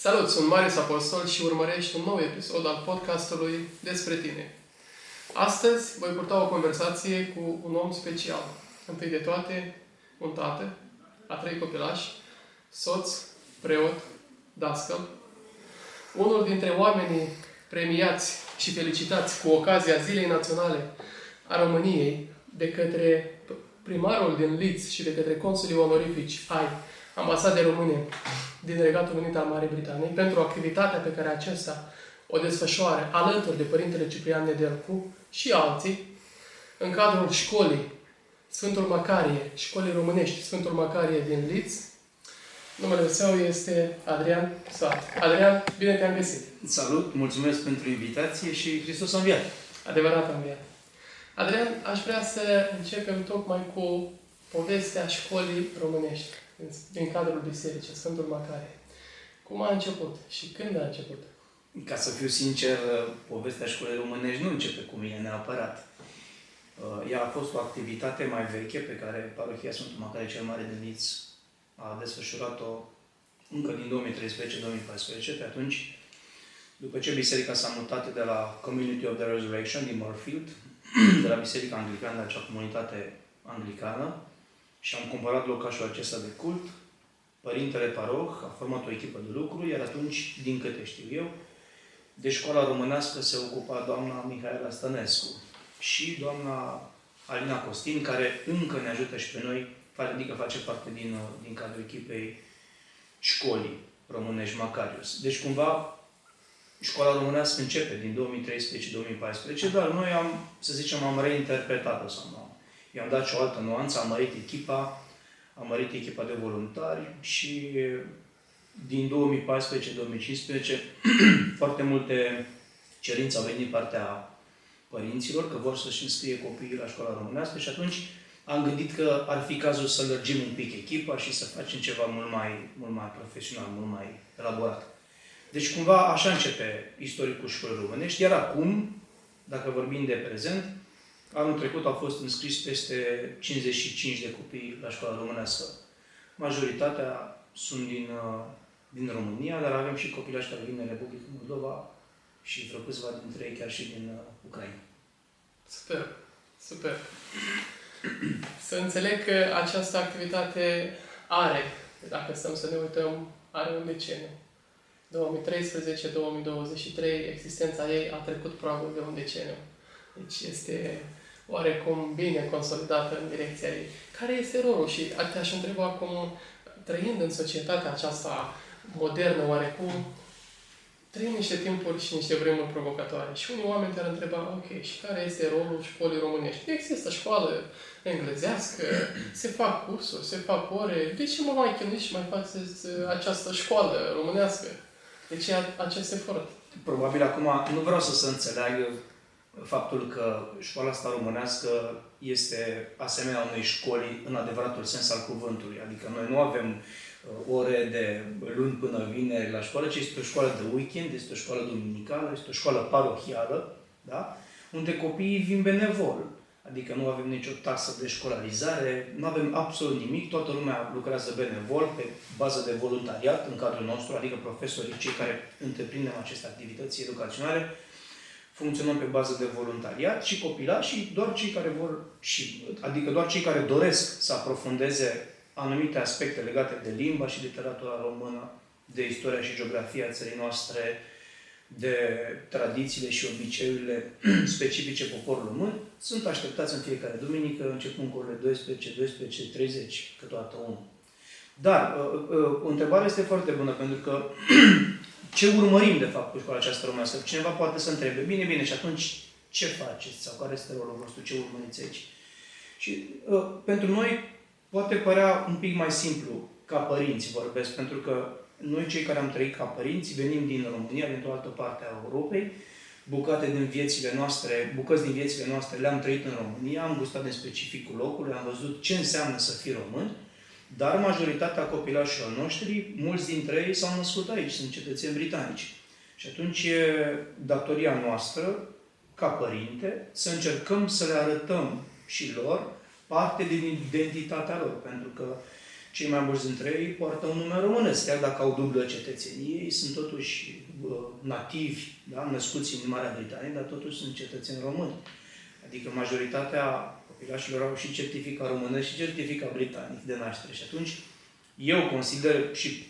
Salut, sunt Marius Apostol și urmărești un nou episod al podcastului Despre tine. Astăzi voi purta o conversație cu un om special. Întâi de toate, un tată, a trei copilași, soț, preot, dascăl, unul dintre oamenii premiați și felicitați cu ocazia Zilei Naționale a României de către primarul din Leeds și de către consulii onorifici ai ambasade române din Regatul Unit al Marii Britanii pentru activitatea pe care acesta o desfășoară alături de Părintele Ciprian Nedelcu și alții în cadrul școlii Sfântul Macarie, școlii românești Sfântul Macarie din Leeds. Numele său este Adrian Sat. Adrian, bine te-am găsit! Salut, mulțumesc pentru invitație și Hristos a înviat! Adevărat a înviat! Adrian, aș vrea să începem tocmai cu povestea școlii românești din cadrul bisericii, Sfântul Macarie. Cum a început și când a început? Ca să fiu sincer, povestea școlii românești nu începe cu mine neapărat. Uh, ea a fost o activitate mai veche pe care parohia Sfântul Macarie cel Mare din Liț a desfășurat-o încă din 2013-2014. Pe atunci, după ce biserica s-a mutat de la Community of the Resurrection din Moorfield, de la Biserica Anglicană, acea comunitate anglicană, și am cumpărat locașul acesta de cult. Părintele Paroh a format o echipă de lucru, iar atunci, din câte știu eu, de școala românească se ocupa doamna Mihaela Stănescu și doamna Alina Costin, care încă ne ajută și pe noi, adică face parte din, din cadrul echipei școlii românești Macarius. Deci, cumva, școala românească începe din 2013-2014, dar noi am, să zicem, am reinterpretat-o sau nu I-am dat și o altă nuanță, am mărit echipa, am mărit echipa de voluntari și din 2014-2015 foarte multe cerințe au venit din partea părinților că vor să-și înscrie copiii la școala românească și atunci am gândit că ar fi cazul să lărgim un pic echipa și să facem ceva mult mai, mult mai profesional, mult mai elaborat. Deci cumva așa începe istoricul școlii românești, iar acum, dacă vorbim de prezent, Anul trecut au fost înscris peste 55 de copii la școala românească. Majoritatea sunt din, uh, din România, dar avem și copilași care vin din Republica Moldova și vreo câțiva dintre ei chiar și din uh, Ucraina. Super, super. Să înțeleg că această activitate are, dacă stăm să ne uităm, are un deceniu. 2013-2023, existența ei a trecut probabil de un deceniu. Deci este oarecum bine consolidată în direcția ei. Care este rolul? Și te-aș întreba acum, trăind în societatea aceasta modernă, oarecum, trăim niște timpuri și niște vremuri provocatoare. Și unii oameni te-ar întreba, ok, și care este rolul școlii românești? Există școală englezească, se fac cursuri, se fac ore. De ce mă mai chinui și mai faceți această școală românească? De ce acest efort? Probabil acum nu vreau să se înțeleagă faptul că școala asta românească este asemenea unei școli în adevăratul sens al cuvântului. Adică noi nu avem uh, ore de luni până vineri la școală, ci este o școală de weekend, este o școală duminicală, este o școală parohială, da? unde copiii vin benevol. Adică nu avem nicio taxă de școlarizare, nu avem absolut nimic, toată lumea lucrează benevol pe bază de voluntariat în cadrul nostru, adică profesorii, cei care întreprindem aceste activități educaționale, funcționăm pe bază de voluntariat și copilașii, doar cei care vor, și, adică doar cei care doresc să aprofundeze anumite aspecte legate de limba și literatura română, de istoria și geografia țării noastre, de tradițiile și obiceiurile specifice poporului român, sunt așteptați în fiecare duminică, începând cu orele 12, 12, 30, câteodată 1. Dar, uh, uh, o întrebare este foarte bună, pentru că ce urmărim, de fapt, cu școala aceasta românească? Cineva poate să întrebe, bine, bine, și atunci ce faceți? Sau care este rolul vostru? Ce urmăriți aici? Și uh, pentru noi poate părea un pic mai simplu, ca părinți vorbesc, pentru că noi cei care am trăit ca părinți venim din România, dintr-o altă parte a Europei, bucate din viețile noastre, bucăți din viețile noastre le-am trăit în România, am gustat de specificul locului, am văzut ce înseamnă să fii român dar majoritatea copilașilor noștri, mulți dintre ei s-au născut aici, sunt cetățeni britanici. Și atunci e datoria noastră, ca părinte, să încercăm să le arătăm și lor parte din identitatea lor. Pentru că cei mai mulți dintre ei poartă un nume românesc, chiar dacă au dublă cetățenie, ei sunt totuși nativi, da? născuți în Marea Britanie, dar totuși sunt cetățeni români. Adică majoritatea copilașilor au și certifica românesc și certifica britanic de naștere. Și atunci eu consider și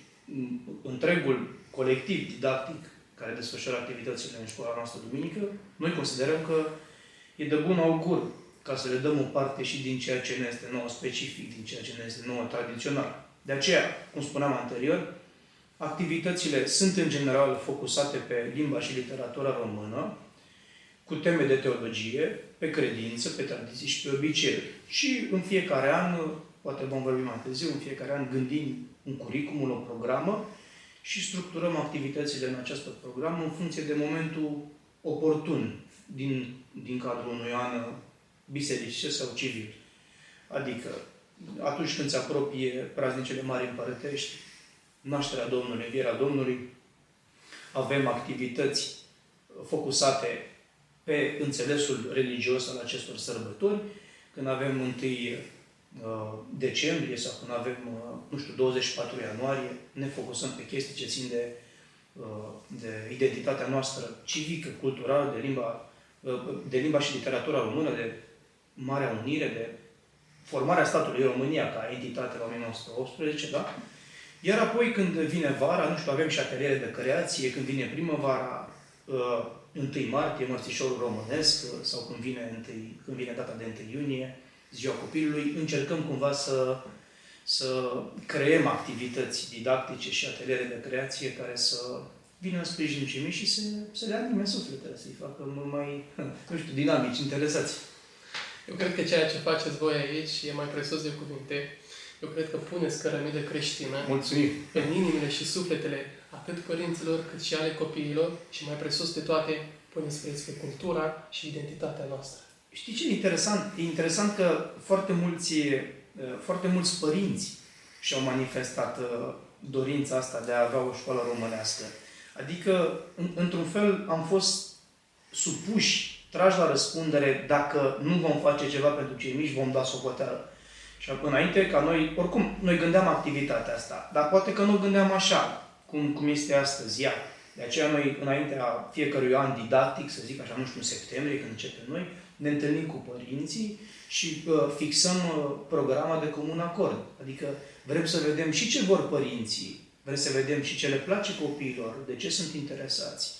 întregul colectiv didactic care desfășoară activitățile în școala noastră duminică, noi considerăm că e de bun augur ca să le dăm o parte și din ceea ce ne este nouă specific, din ceea ce ne este nouă tradițional. De aceea, cum spuneam anterior, activitățile sunt în general focusate pe limba și literatura română, cu teme de teologie, pe credință, pe tradiții și pe obiceiuri. Și în fiecare an, poate vom vorbi mai târziu, în fiecare an gândim un curriculum, o programă și structurăm activitățile în acest program în funcție de momentul oportun din, din cadrul unui an biserice sau civil. Adică, atunci când se apropie praznicele mari împărătești, nașterea Domnului, învierea Domnului, avem activități focusate pe înțelesul religios al acestor sărbători, când avem întâi uh, decembrie sau când avem, uh, nu știu, 24 ianuarie, ne focusăm pe chestii ce țin de, uh, de identitatea noastră civică, culturală, de limba, de limba și literatura română, de Marea Unire, de formarea statului România ca entitate la 1918, da? Iar apoi când vine vara, nu știu, avem și ateliere de creație, când vine primăvara, 1 martie, mărțișorul românesc, sau când vine, 1, când vine data de 1 iunie, ziua copilului, încercăm cumva să, să creăm activități didactice și ateliere de creație care să vină în sprijin cei mici și să, să le anime sufletele, să-i facă mult mai, nu știu, dinamici, interesați. Eu cred că ceea ce faceți voi aici e mai presus de cuvinte. Eu cred că puneți cărămidă creștină Mulțumim. în inimile și sufletele atât părinților cât și ale copiilor și mai presus de toate puneți preț pe cultura și identitatea noastră. Știi ce e interesant? E interesant că foarte mulți, foarte mulți părinți și-au manifestat dorința asta de a avea o școală românească. Adică, într-un fel, am fost supuși trași la răspundere dacă nu vom face ceva pentru cei mici, vom da socoteală. Și înainte ca noi, oricum, noi gândeam activitatea asta, dar poate că nu gândeam așa, cum, cum este astăzi ea. De aceea noi, înaintea fiecărui an didactic, să zic așa, nu știu, în septembrie, când începem noi, ne întâlnim cu părinții și uh, fixăm uh, programa de comun acord. Adică vrem să vedem și ce vor părinții, vrem să vedem și ce le place copiilor, de ce sunt interesați,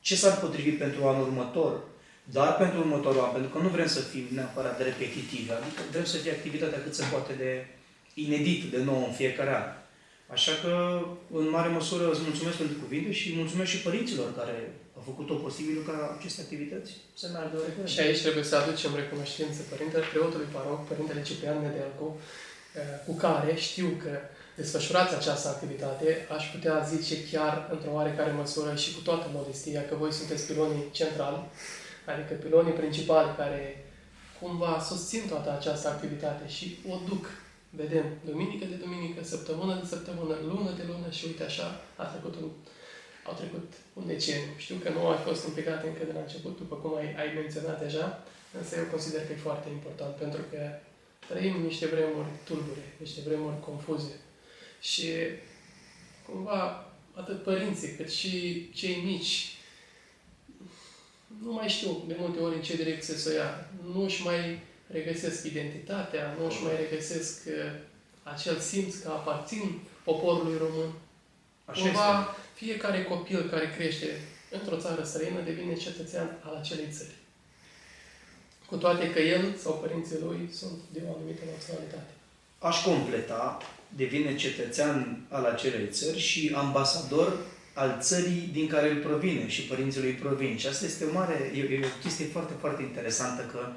ce s-ar potrivi pentru anul următor, dar pentru următorul an, pentru că nu vrem să fim neapărat repetitivi, adică vrem să fie activitatea cât se poate de inedit, de nou în fiecare an. Așa că, în mare măsură, îți mulțumesc pentru cuvinte și mulțumesc și părinților care au făcut-o posibil ca aceste activități să meargă repede. Și aici trebuie să aducem recunoștință părintele preotului paroc, părintele Ciprian Nedelcu, eh, cu care știu că desfășurați această activitate, aș putea zice chiar într-o oarecare măsură și cu toată modestia că voi sunteți pilonii centrali adică pilonii principali care cumva susțin toată această activitate și o duc, vedem, duminică de duminică, săptămână de săptămână, lună de lună și uite așa, a trecut un, au trecut un deceniu. Știu că nu ai fost implicat încă de la început, după cum ai, ai menționat deja, însă eu consider că e foarte important, pentru că trăim niște vremuri tulbure, niște vremuri confuze. Și cumva atât părinții cât și cei mici nu mai știu de multe ori în ce direcție să ia. Nu își mai regăsesc identitatea, nu își mai regăsesc uh, acel simț că aparțin poporului român. Așa Cumva, este. fiecare copil care crește într-o țară străină devine cetățean al acelei țări. Cu toate că el sau părinții lui sunt de o anumită naționalitate. Aș completa, devine cetățean al acelei țări și ambasador al țării din care îl provine și părinții lui provin. Și asta este o mare, e, e o chestie foarte, foarte interesantă că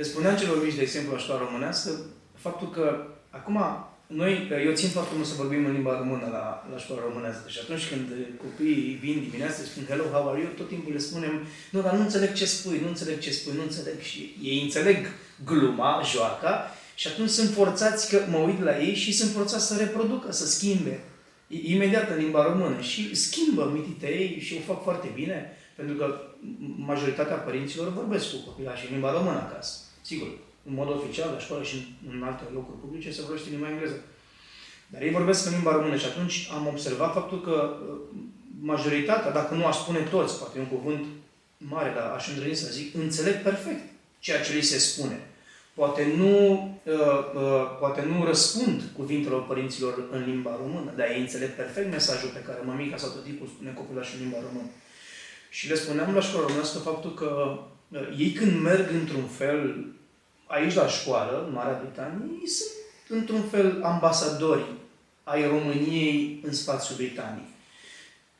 le spuneam celor mici, de exemplu, la școala românească, faptul că acum noi, eu țin foarte mult să vorbim în limba română la, la școala românească și atunci când copiii vin dimineața și spun hello, how are you, tot timpul le spunem, nu, dar nu înțeleg ce spui, nu înțeleg ce spui, nu înțeleg și ei înțeleg gluma, joaca și atunci sunt forțați că mă uit la ei și sunt forțați să reproducă, să schimbe imediat în limba română și schimbă mitite ei și o fac foarte bine, pentru că majoritatea părinților vorbesc cu copilașii în limba română acasă. Sigur, în mod oficial, la școală și în alte locuri publice se vorbește în limba engleză. Dar ei vorbesc în limba română și atunci am observat faptul că uh, majoritatea, dacă nu aș spune toți, poate e un cuvânt mare, dar aș îndrăzni să zic, înțeleg perfect ceea ce li se spune. Poate nu, uh, uh, poate nu răspund cuvintelor părinților în limba română, dar ei înțeleg perfect mesajul pe care mămica sau tot tipul spune copilașul în limba română. Și le spuneam la școală românească faptul că uh, ei când merg într-un fel aici la școală, în Marea Britanie, ei sunt într-un fel ambasadori ai României în spațiul britanic.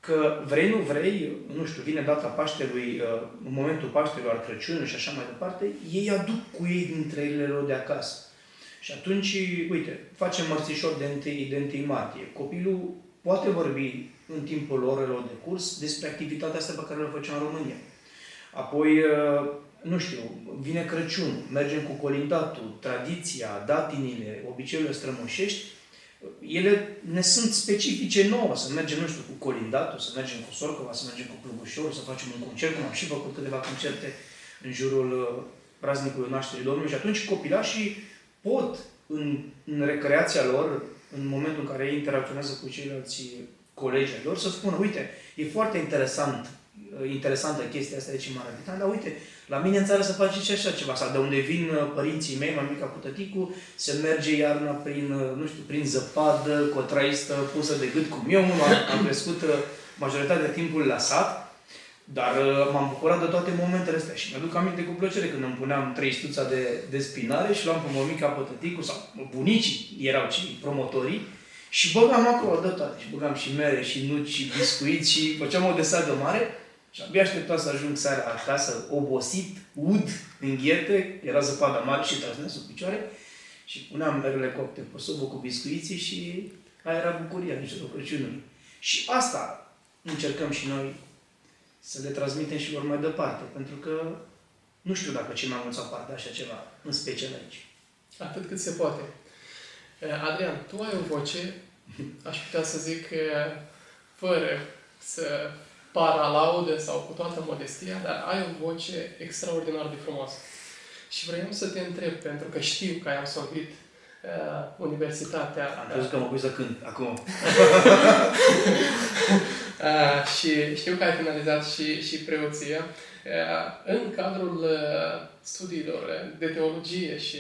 Că vrei, nu vrei, nu știu, vine data Paștelui, uh, în momentul Paștelui, al Crăciunului și așa mai departe, ei aduc cu ei din trăirile lor de acasă. Și atunci, uite, facem mărțișor de 1, de 1 martie. Copilul poate vorbi în timpul orelor de curs despre activitatea asta pe care o făceam în România. Apoi, uh, nu știu, vine Crăciun, mergem cu colindatul, tradiția, datinile, obiceiurile strămoșești, ele ne sunt specifice nouă, să mergem, nu știu, cu colindatul, să mergem cu sorcova, să mergem cu plugușorul, să facem un concert, cum am și făcut câteva concerte în jurul uh, praznicului nașterii Domnului și atunci copilașii pot, în, în recreația lor, în momentul în care ei interacționează cu ceilalți colegi lor, să spună, uite, e foarte interesant, uh, interesantă chestia asta aici în Maravitan, dar uite, la mine în țară se face și așa ceva, sau de unde vin uh, părinții mei, mamica cu tăticul, se merge iarna prin, uh, nu știu, prin zăpadă, cu o traistă pusă de gât cum eu, am, am crescut uh, majoritatea timpului la sat, dar m-am bucurat de toate momentele astea și mi-aduc aminte cu plăcere când îmi puneam trei stuța de, de spinare și luam pe mămica pe tăticul sau bunicii erau cei promotorii și băgam acolo de toate. Și băgam și mere, și nuci, și biscuiți și făceam o desagă mare și abia așteptam să ajung seara acasă, obosit, ud, în ghete, era zăpada mare și trasnea sub picioare și puneam merele copte pe sobă cu biscuiții și aia era bucuria în mijlocul Crăciunului. Și asta încercăm și noi să le transmitem și vor mai departe, pentru că nu știu dacă cei mai mulți au parte așa ceva, în special aici. Atât cât se poate. Adrian, tu ai o voce, aș putea să zic, fără să paralaude sau cu toată modestia, dar ai o voce extraordinar de frumoasă. Și vreau să te întreb, pentru că știu că ai absolvit uh, universitatea. Am crezut că mă pui să cânt acum. uh, și știu că ai finalizat și, și preoția. Uh, în cadrul uh, studiilor de teologie și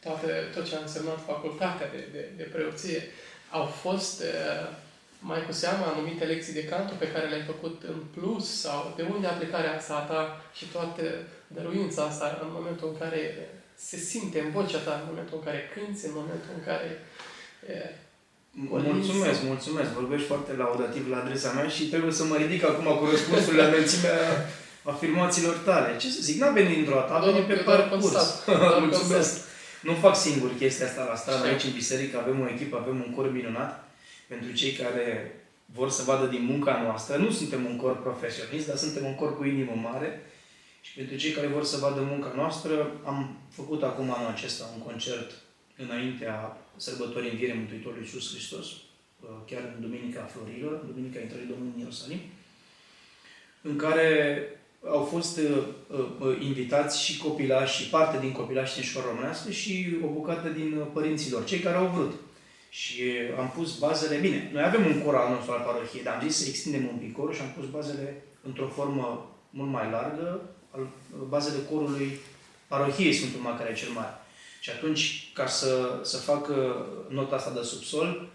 toate, tot ce a însemnat facultatea de, de, de preoție, au fost uh, mai cu seamă anumite lecții de canto pe care le-ai făcut în plus sau de unde aplicarea asta ta și toată dăruința asta în momentul în care se simte în vocea ta, în momentul în care cânti, în momentul în care e, Mulțumesc, mulțumesc. Vorbești foarte laudativ la adresa mea și trebuie să mă ridic acum cu răspunsurile la înălțimea afirmațiilor tale. Ce să zic, n-a venit într-o dată, a venit pe parcurs. mulțumesc. Nu fac singur chestia asta la stradă, aici în biserică avem o echipă, avem un cor minunat pentru cei care vor să vadă din munca noastră. Nu suntem un cor profesionist, dar suntem un cor cu inimă mare. Și pentru cei care vor să vadă munca noastră, am făcut acum anul acesta un concert înaintea sărbătorii Învierii Mântuitorului Iisus Hristos, uh, chiar în Duminica Florilor, în Duminica Intrării Domnului în Ierusalim, în care au fost uh, uh, invitați și copilași, și parte din copilași din școala românească și o bucată din uh, părinților, cei care au vrut. Și am pus bazele, bine, noi avem un cor al nostru al parohiei, dar am zis să extindem un pic corul și am pus bazele într-o formă mult mai largă, al, bazele corului parohiei Sfântul Macare cel Mare. Și atunci, ca să, să fac nota asta de subsol,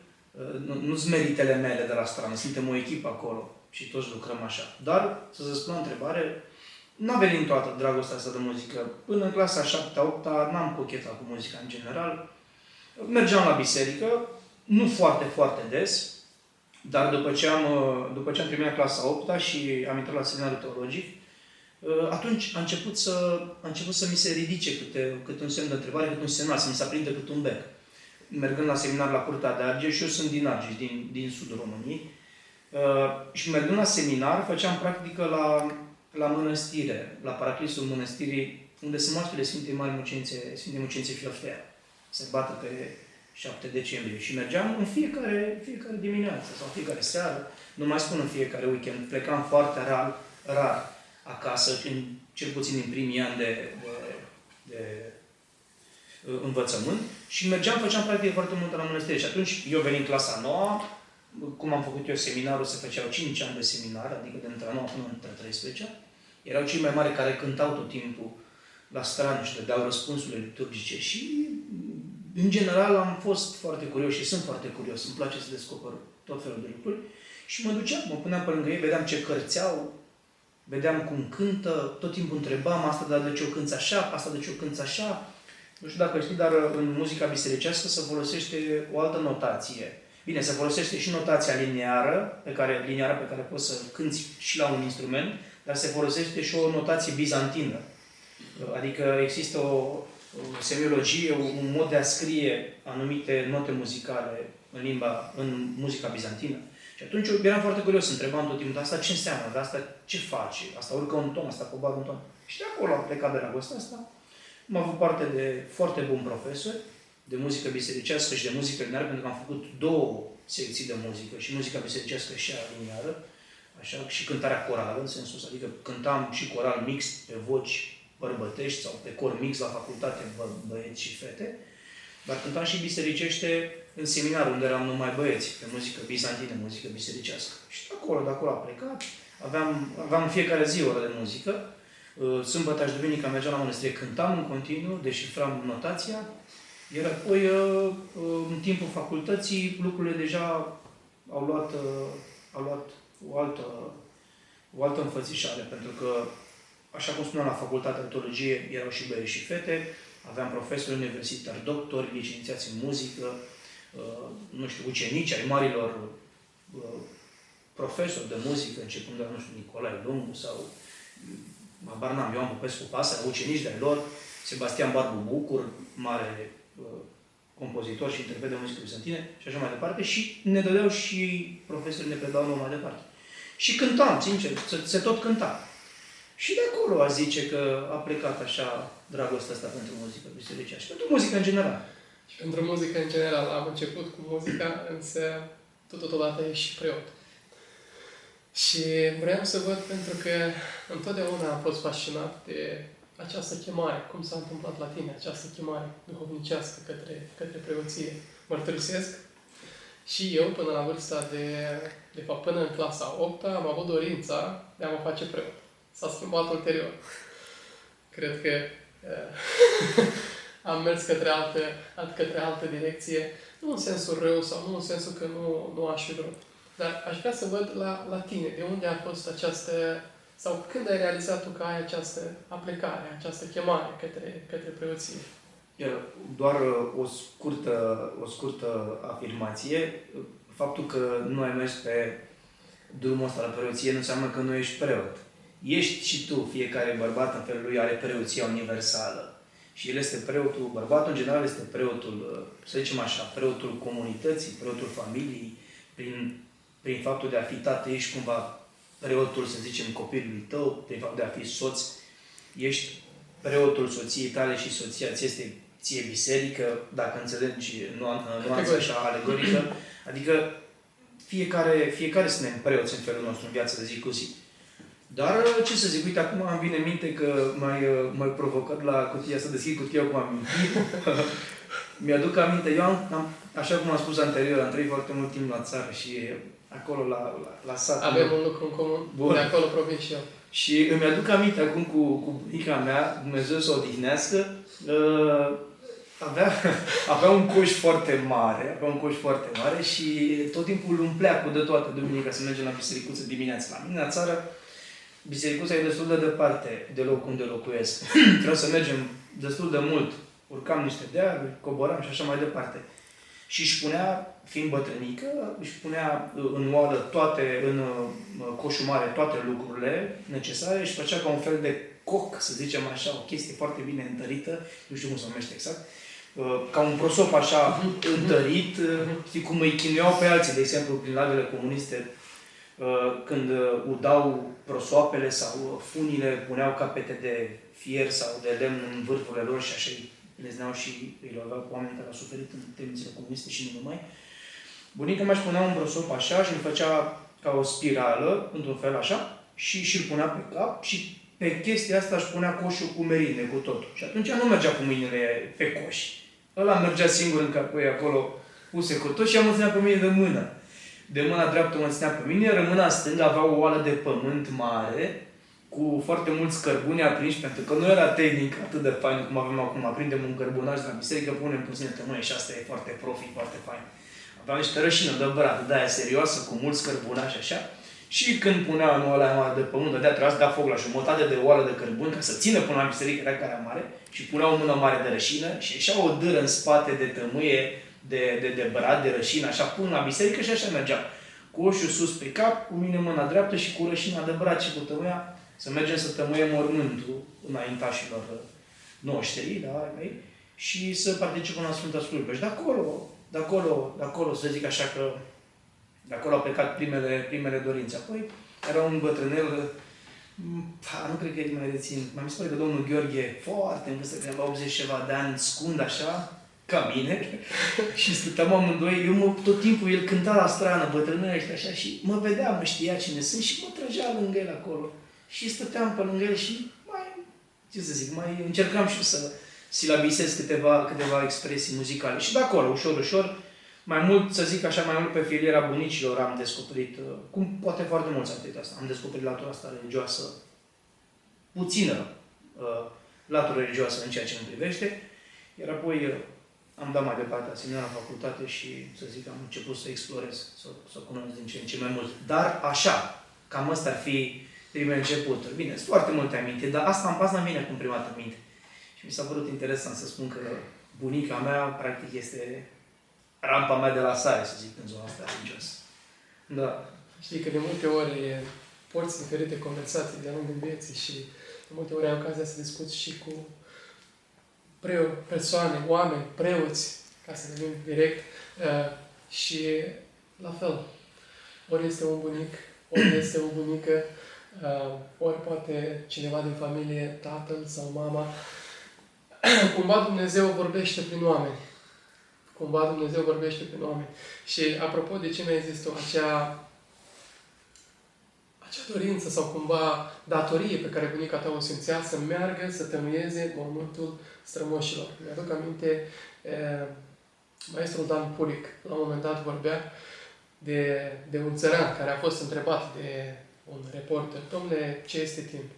nu, nu sunt meritele mele de la strană, suntem o echipă acolo și toți lucrăm așa. Dar, să vă spun o întrebare, n-a venit toată dragostea asta de muzică. Până în clasa 7-8 n-am cochetat cu muzica în general. Mergeam la biserică, nu foarte, foarte des, dar după ce am, după ce am terminat clasa 8 și am intrat la seminarul teologic, atunci a început să, a început să mi se ridice câte, câte un semn de întrebare, câte un semnal, să mi se aprinde câte un bec. Mergând la seminar la Curtea de Argeș, și eu sunt din Argeș, din, din sudul României, uh, și mergând la seminar, făceam practică la, la mănăstire, la paraclisul mănăstirii, unde se moaștele Sfintei Mari Mucențe, Sfinte Mucențe Filoftea se bată pe 7 decembrie. Și mergeam în fiecare, fiecare dimineață sau fiecare seară, nu mai spun în fiecare weekend, plecam foarte rar, rar acasă, în, cel puțin în primii ani de, de, de, uh, învățământ și mergeam, făceam practic foarte mult la mănăstire. Și atunci eu venim clasa noua, cum am făcut eu seminarul, se făceau 5 ani de seminar, adică de între 9 până între 13 Erau cei mai mari care cântau tot timpul la strană și dădeau răspunsurile liturgice și în general am fost foarte curios și sunt foarte curios, îmi place să descoper tot felul de lucruri și mă duceam, mă puneam pe lângă ei, vedeam ce cărți au, vedeam cum cântă, tot timpul întrebam asta, dar de ce o cânți așa, asta de ce o cânți așa. Nu știu dacă știi, dar în muzica bisericească se folosește o altă notație. Bine, se folosește și notația liniară, pe care, liniară pe care poți să cânti și la un instrument, dar se folosește și o notație bizantină. Adică există o, o semiologie, un mod de a scrie anumite note muzicale în limba, în muzica bizantină. Și atunci eu eram foarte curios, întrebam tot timpul, asta ce înseamnă, dar asta ce face, asta urcă un ton, asta coboară un ton. Și de acolo am plecat de la dragostea asta. Am avut parte de foarte bun profesori de muzică bisericească și de muzică lineară, pentru că am făcut două secții de muzică, și muzica bisericească și a lineară, așa, și cântarea corală, în sensul ăsta, adică cântam și coral mix pe voci bărbătești sau pe cor mix la facultate, bă, băieți și fete, dar cântam și bisericește în seminar, unde eram numai băieți, pe muzică bizantină, muzică bisericească. Și de acolo, de acolo a plecat. Aveam, aveam în fiecare zi o oră de muzică. Uh, sâmbătă și duminica mergeam la mănăstire, cântam în continuu, deșifram notația. Iar apoi, uh, uh, în timpul facultății, lucrurile deja au luat, au luat o altă, o altă înfățișare, pentru că, așa cum spuneam, la facultatea de teologie erau și băieți și fete, aveam profesori universitari, doctori, licențiați în muzică, uh, nu știu, ucenici ai marilor uh, profesori de muzică, începând de la, nu știu, Nicolae Lungu sau Habar n-am, Ioan Popescu Pasărea, ucenici de lor, Sebastian Barbu Bucur, mare uh, compozitor și interpret de muzică bizantine și așa mai departe și ne dădeau și profesorii ne predau mai departe. Și cântam, sincer, se, se tot cânta. Și de acolo a zice că a plecat așa dragostea asta pentru muzică bisericească și pentru muzică în general. Și pentru muzică în general. Am început cu muzica, însă totodată e și preot. Și vreau să văd pentru că întotdeauna am fost fascinat de această chemare, cum s-a întâmplat la tine, această chemare duhovnicească către, către preoție. Mărturisesc și eu, până la vârsta de, de fapt, până în clasa 8 am avut dorința de a mă face preot. S-a schimbat ulterior. Cred că uh, am mers către altă, către altă direcție, nu în sensul rău sau nu în sensul că nu, nu aș fi vrut. Dar aș vrea să văd la, la tine, de unde a fost această, sau când ai realizat tu că ai această aplicare, această chemare către, către preoție? Doar uh, o scurtă, o scurtă afirmație. Faptul că nu ai mers pe drumul ăsta la preoție nu înseamnă că nu ești preot. Ești și tu, fiecare bărbat în felul lui are preoția universală. Și el este preotul, bărbatul în general este preotul, uh, să zicem așa, preotul comunității, preotul familiei, prin, prin faptul de a fi tată, ești cumva preotul, să zicem, copilului tău, prin faptul de a fi soț, ești preotul soției tale și soția ți este ție biserică, dacă înțelegi nuanța așa alegorică. Adică fiecare, fiecare suntem preoți în felul nostru în viața de zi cu zi. Dar ce să zic, uite, acum îmi vine minte că mai mai provocat la cutia, să deschid cutia cu amintit. Mi-aduc aminte, eu am, am, așa cum am spus anterior, am trăit foarte mult timp la țară și acolo la, la, la sat. Avem un lucru în comun, Bun. de acolo provin și eu. Și îmi aduc aminte acum cu, cu bunica mea, Dumnezeu să o odihnească, uh, avea, avea un coș foarte mare, avea un coș foarte mare și tot timpul umplea cu de toate duminica să mergem la bisericuță dimineața. La mine la țară, bisericuța e destul de departe de locul unde locuiesc. Trebuie să mergem destul de mult. Urcam niște dealuri, coboram și așa mai departe. Și își punea, fiind bătrânică, își punea în oală toate, în uh, coșul mare, toate lucrurile necesare și făcea ca un fel de coc, să zicem așa, o chestie foarte bine întărită, nu știu cum se numește exact, uh, ca un prosop așa întărit, uh, știi cum îi chinuiau pe alții, de exemplu, prin lagările comuniste, când udau prosoapele sau funile, puneau capete de fier sau de lemn în vârfurile lor și așa îi leznau și îi loveau cu oameni care au suferit în temnițele comuniste și nu numai. Bunica mea își punea un prosop așa și îl făcea ca o spirală, într-un fel așa, și și-l punea pe cap și pe chestia asta își punea coșul cu merine, cu totul. Și atunci nu mergea cu mâinile pe coș. Ăla mergea singur în capul acolo, puse cu tot și am ținea pe mine de mână. De mâna dreaptă mă ținea pe mine, iar mâna stângă avea o oală de pământ mare, cu foarte mulți cărbuni aprinși, pentru că nu era tehnic atât de fain cum avem acum. Aprindem un cărbunaj la biserică, punem puține tămâie și asta e foarte profi, foarte fain. Avea niște rășină de brat, de aia serioasă, cu mulți cărbunași așa. Și când punea în oala mare de pământ, dădea trebuia să dea foc la jumătate de oală de cărbun ca să țină până la biserică, era care mare, și punea o mână mare de rășină și ieșea o dâră în spate de tămâie, de, de, de brat, de rășină, așa până la biserică și așa mergea. Cu oșul sus pe cap, cu mine mâna dreaptă și cu rășina de brat și cu tămâia, să mergem să tămâiem mormântul înaintașilor noștri, da, mei, și să participăm la Sfânta Slujbă. Și de acolo, de acolo, de acolo, să zic așa că de acolo au plecat primele, primele dorințe. Apoi era un bătrânel, pa, nu cred că e mai rețin, mai mi se pare că domnul Gheorghe, foarte în vârstă, cred 80 ceva de ani, scund așa, ca mine, și stăteam amândoi, eu mă, tot timpul el cânta la strană, bătrânește așa, și mă vedea, mă știa cine sunt și mă trăgea lângă el acolo. Și stăteam pe lângă el și mai, ce să zic, mai încercam și să silabisez câteva, câteva expresii muzicale. Și de acolo, ușor, ușor, mai mult, să zic așa, mai mult pe filiera bunicilor am descoperit, uh, cum poate foarte mulți artiști asta, am descoperit latura asta religioasă, puțină uh, latură religioasă în ceea ce îmi privește, iar apoi uh, am dat mai departe asemenea la facultate și, să zic, am început să explorez, să, să cunosc din ce în ce mai mult. Dar așa, cam ăsta ar fi primele începuturi. Bine, sunt foarte multe aminte, dar asta am pas la mine cum prima dată minte. Și mi s-a părut interesant să spun că bunica mea, practic, este rampa mea de la sare, să zic, în zona asta religioasă. Da. Știi că de multe ori porți diferite conversații de-a lungul vieții și de multe ori ai ocazia să discuți și cu preo, persoane, oameni, preoți, ca să venim direct, uh, și la fel. Ori este un bunic, ori este o bunică, uh, ori poate cineva din familie, tatăl sau mama. Cumva Dumnezeu vorbește prin oameni cumva Dumnezeu vorbește prin oameni. Și apropo de ce mi-ai zis tu, acea, acea dorință sau cumva datorie pe care bunica ta o simțea să meargă, să tămâieze mormântul strămoșilor. Mi-aduc aminte, e, maestrul Dan Pulic, la un moment dat vorbea de, de un țăran care a fost întrebat de un reporter, domnule, ce este timp?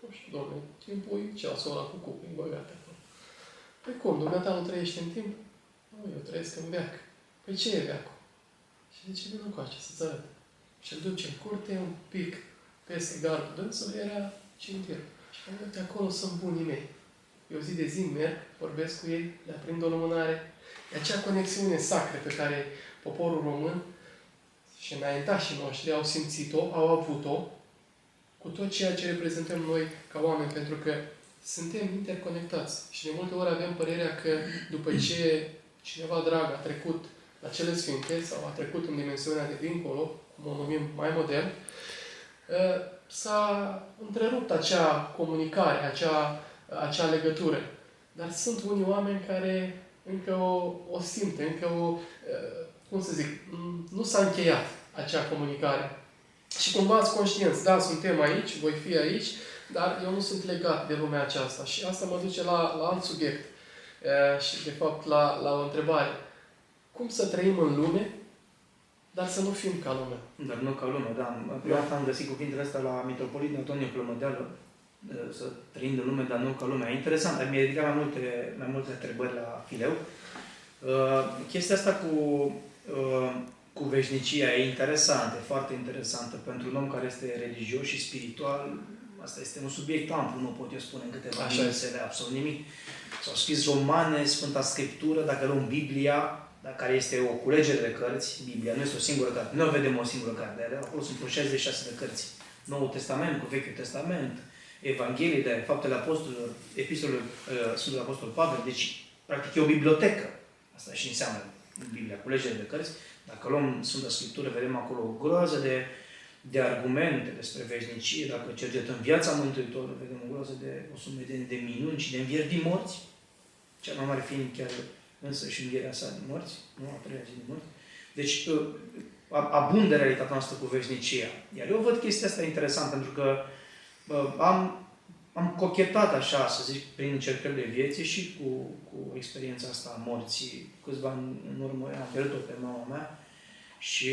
Nu știu, domnule, timpul e ceasul ăla cu cupe, băgate acolo. Păi cum, dumneata nu trăiești în timp? Nu, eu trăiesc în veac. Păi ce e veacul? Și zice, vină încoace să-ți arăt. Și îl duce în curte un pic peste gardul dânsul, era cimitir. Și am uite, acolo sunt bunii mei. Eu zi de zi merg, vorbesc cu ei, le aprind o lumânare. E acea conexiune sacră pe care poporul român și înaintașii noștri au simțit-o, au avut-o, cu tot ceea ce reprezentăm noi ca oameni, pentru că suntem interconectați. Și de multe ori avem părerea că după ce cineva drag a trecut la cele sfinte sau a trecut în dimensiunea de dincolo, cum o numim mai modern, ă, s-a întrerupt acea comunicare, acea, acea legătură. Dar sunt unii oameni care încă o, o simt, încă o, ă, cum să zic, nu s-a încheiat acea comunicare. Și cumva ați conștienți, da, suntem aici, voi fi aici, dar eu nu sunt legat de lumea aceasta. Și asta mă duce la, la alt subiect și, de fapt, la, la o întrebare. Cum să trăim în lume, dar să nu fim ca lume? Dar nu ca lume, da. Prima dată am găsit cuvintele astea la Mitropolit Antonio Plămădeală, să trăim în lume, dar nu ca lumea. Interesant, mi-a ridicat mai multe, mai multe întrebări la fileu. Uh, chestia asta cu, uh, cu veșnicia e interesantă, foarte interesantă pentru un om care este religios și spiritual. Asta este un subiect amplu, nu pot eu spune în câteva minute absolut nimic. S-au scris romane, Sfânta Scriptură, dacă luăm Biblia, da, care este o culegere de cărți, Biblia nu este o singură carte, nu vedem o singură carte, acolo sunt vreo 66 de cărți. Noul Testament cu Vechiul Testament, Evanghelie de Faptele Apostolilor, Epistolul uh, Sfântul Apostol Pavel, deci practic e o bibliotecă. Asta și înseamnă Biblia, culegere de cărți. Dacă luăm Sfânta Scriptură, vedem acolo o groază de de argumente despre veșnicie, dacă cercetăm viața Mântuitorului, vedem o groază de o sumedenie de minuni și de învieri din morți, cea mai mare fiind chiar însă și învierea sa din morți, nu a treia zi din morți. Deci, uh, abundă realitatea noastră cu veșnicia. Iar eu văd chestia asta interesant, pentru că Bă, am, am cochetat așa, să zic, prin încercările vieții și cu, cu experiența asta a morții. Câțiva ani în urmă am pierdut-o pe mama mea și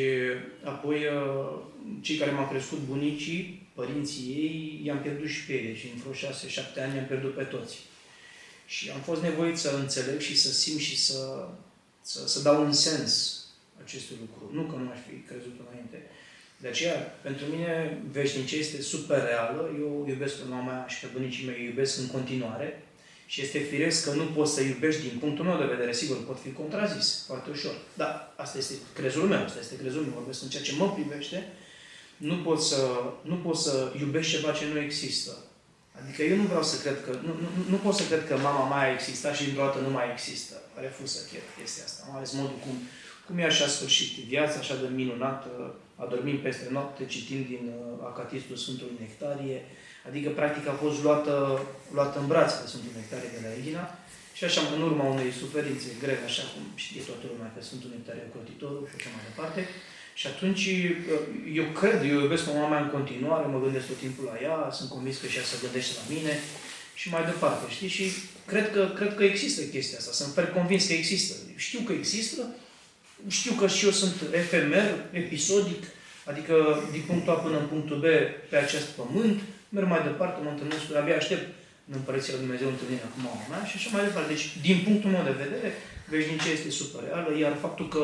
apoi uh, cei care m-au crescut, bunicii, părinții ei, i-am pierdut și pe ei. Și în vreo șase, șapte ani i-am pierdut pe toți. Și am fost nevoit să înțeleg și să simt și să, să, să dau un sens acestui lucru. Nu că nu aș fi crezut înainte. De aceea, pentru mine, veșnicia este super reală. Eu iubesc pe mama mea și pe bunicii mei, iubesc în continuare. Și este firesc că nu poți să iubești din punctul meu de vedere. Sigur, pot fi contrazis foarte ușor. Dar asta este crezul meu, asta este crezul meu. Vorbesc în ceea ce mă privește. Nu poți să, nu poți să iubești ceva ce nu există. Adică eu nu vreau să cred că, nu, nu, nu pot să cred că mama mai a existat și dintr-o dată nu mai există. Refuz să cred chestia asta. Mai ales modul cum, cum e așa sfârșit viața, așa de minunată, adormim peste noapte, citind din uh, Acatistul Sfântului Nectarie, adică practic a fost luată, luată în brațe de Sfântul Nectarie de la Egina, și așa, în urma unei suferințe grele, așa cum știe toată lumea că Sfântul Nectarie e crotitorul și așa mai departe, și atunci, uh, eu cred, eu iubesc mama mea în continuare, mă gândesc tot timpul la ea, sunt convins că și ea se gândește la mine și mai departe, știi? Și cred că, cred că există chestia asta, sunt fer convins că există. Știu că există, știu că și eu sunt efemer, episodic, adică din punctul A până în punctul B pe acest pământ, merg mai departe, mă întâlnesc cu abia aștept în Împărăția Lui Dumnezeu întâlnirea cu mama mea și așa mai departe. Deci, din punctul meu de vedere, veșnicia este super reală, iar faptul că